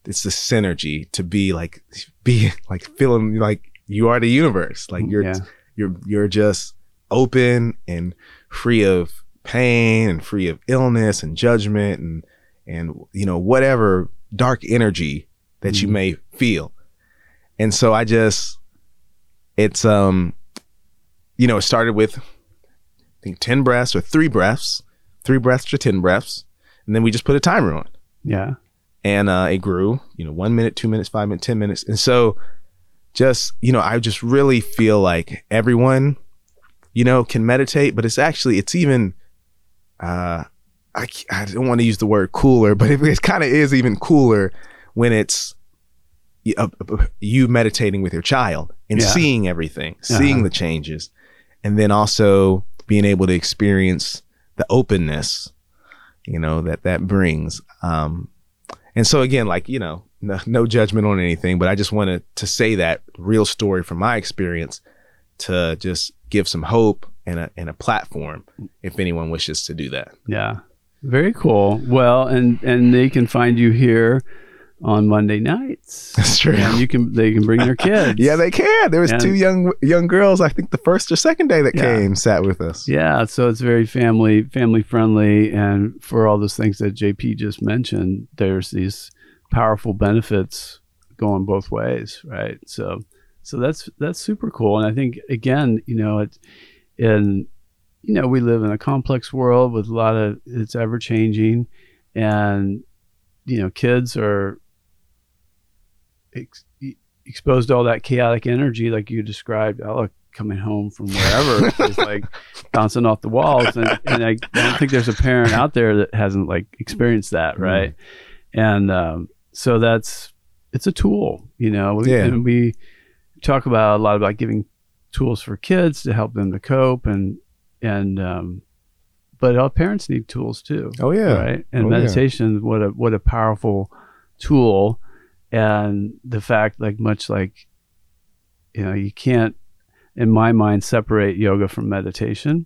[SPEAKER 2] it's the synergy to be like be like feeling like you are the universe. Like you're
[SPEAKER 1] Yeah.
[SPEAKER 2] you're you're just open and free of pain and free of illness and judgment and and you know whatever dark energy that you
[SPEAKER 1] Mhm.
[SPEAKER 2] may feel and so i just it's um you know it started with i think 10 breaths or three breaths three breaths to 10 breaths and then we just put a timer on
[SPEAKER 1] Yeah.
[SPEAKER 2] And uh, it grew you know one minute two minutes five minutes ten minutes and so just you know i just really feel like everyone you know can meditate but it's actually it's even uh i, I don't want to use the word cooler but it, it kind of is even cooler when it's uh, uh, you meditating with your child and
[SPEAKER 1] Yeah.
[SPEAKER 2] seeing everything
[SPEAKER 1] Uh-huh.
[SPEAKER 2] seeing the changes and then also being able to experience the openness you know that that brings um and so again, like you know, no, no judgment on anything, but I just wanted to say that real story from my experience to just give some hope and a and a platform if anyone wishes to do that.
[SPEAKER 1] Yeah. Very cool. Well, and and they can find you here on Monday nights.
[SPEAKER 2] That's true.
[SPEAKER 1] And you can they can bring their kids.
[SPEAKER 2] Yeah, they can. There was
[SPEAKER 1] And-
[SPEAKER 2] two young young girls. I think the first or second day that
[SPEAKER 1] Yeah.
[SPEAKER 2] came sat with us.
[SPEAKER 1] Yeah, so it's very family family friendly, and for all those things that JP just mentioned, there's these powerful benefits going both ways, right? So, so that's that's super cool, and I think again, you know, it in you know we live in a complex world with a lot of it's ever changing, and you know, kids are ex- exposed to all that chaotic energy, like you described. Ella coming home from wherever, it's like bouncing off the walls and, and I, don't think there's a parent out there that hasn't like experienced that right and um, so that's it's a tool you know We-
[SPEAKER 2] Yeah.
[SPEAKER 1] and we talk about a lot about giving tools for kids to help them to cope and and um, but all parents need tools too
[SPEAKER 2] Oh yeah.
[SPEAKER 1] right and
[SPEAKER 2] Oh, yeah.
[SPEAKER 1] meditation what a what a powerful tool and the fact like much like you know you can't in my mind separate yoga from meditation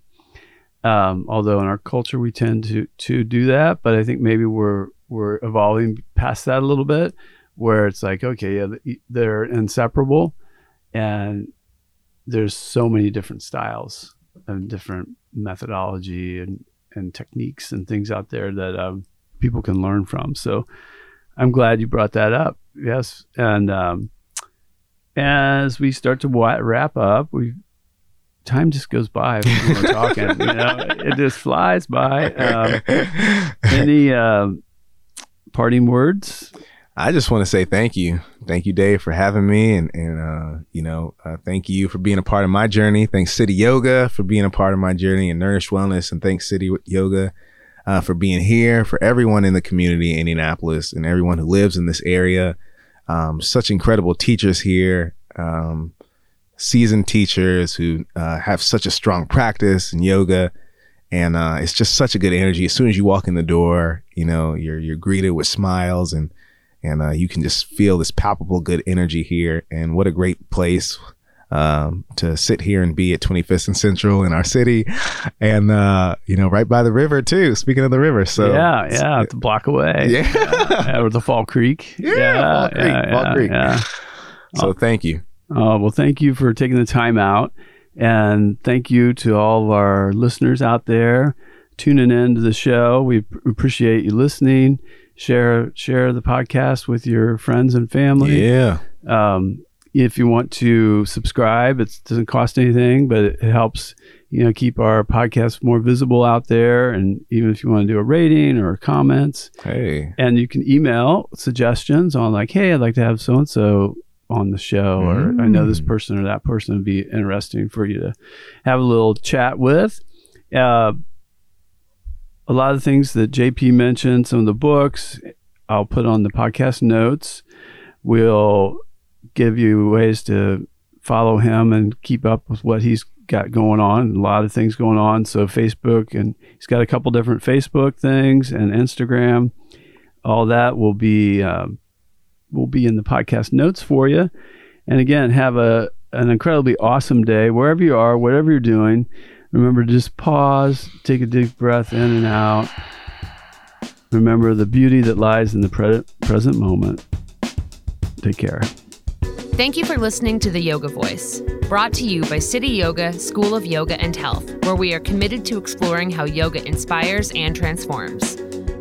[SPEAKER 1] um, although in our culture we tend to to do that but i think maybe we're we're evolving past that a little bit where it's like okay yeah they're inseparable and there's so many different styles and different methodology and and techniques and things out there that um, people can learn from. So I'm glad you brought that up. Yes, and um, as we start to wrap up, we time just goes by when we're talking. you know, it just flies by. Um, any um, parting words?
[SPEAKER 2] I just want to say thank you. Thank you, Dave, for having me. And, and uh, you know, uh, thank you for being a part of my journey. Thanks, City Yoga, for being a part of my journey and Nourish Wellness. And thanks, City Yoga, uh, for being here, for everyone in the community in Indianapolis and everyone who lives in this area. Um, such incredible teachers here, um, seasoned teachers who uh, have such a strong practice in yoga. And uh, it's just such a good energy. As soon as you walk in the door, you know, you're, you're greeted with smiles and and uh, you can just feel this palpable good energy here and what a great place um, to sit here and be at 25th and Central in our city, and uh, you know, right by the river too. Speaking of the river, so
[SPEAKER 1] yeah, yeah, it's a block away.
[SPEAKER 2] Yeah.
[SPEAKER 1] yeah, or the Fall Creek.
[SPEAKER 2] Yeah, Fall Creek,
[SPEAKER 1] yeah,
[SPEAKER 2] Fall
[SPEAKER 1] yeah,
[SPEAKER 2] Creek.
[SPEAKER 1] yeah.
[SPEAKER 2] So thank you.
[SPEAKER 1] Uh, well, thank you for taking the time out. And thank you to all of our listeners out there tuning in to the show. We appreciate you listening. Share share the podcast with your friends and family.
[SPEAKER 2] Yeah.
[SPEAKER 1] Um, if you want to subscribe, it doesn't cost anything, but it helps you know keep our podcast more visible out there. And even if you want to do a rating or comments,
[SPEAKER 2] Hey.
[SPEAKER 1] and you can email suggestions on like, hey, I'd like to have so and so on the show, or I know this
[SPEAKER 2] Mm.
[SPEAKER 1] person or that person would be interesting for you to have a little chat with. Uh, a lot of the things that JP mentioned, some of the books, I'll put on the podcast notes. We'll give you ways to follow him and keep up with what he's got going on. A lot of things going on. So Facebook, and he's got a couple different Facebook things and Instagram. All that will be um, will be in the podcast notes for you. And again, have a an incredibly awesome day wherever you are, whatever you're doing. Remember to just pause, take a deep breath in and out. Remember the beauty that lies in the pre- present moment. Take care.
[SPEAKER 3] Thank you for listening to The Yoga Voice, brought to you by City Yoga, School of Yoga and Health, where we are committed to exploring how yoga inspires and transforms.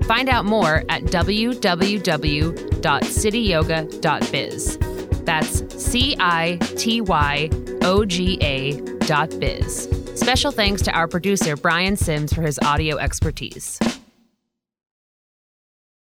[SPEAKER 3] Find out more at www.cityoga.biz. That's C I T Y O G A dot biz. Special thanks to our producer, Brian Sims, for his audio expertise.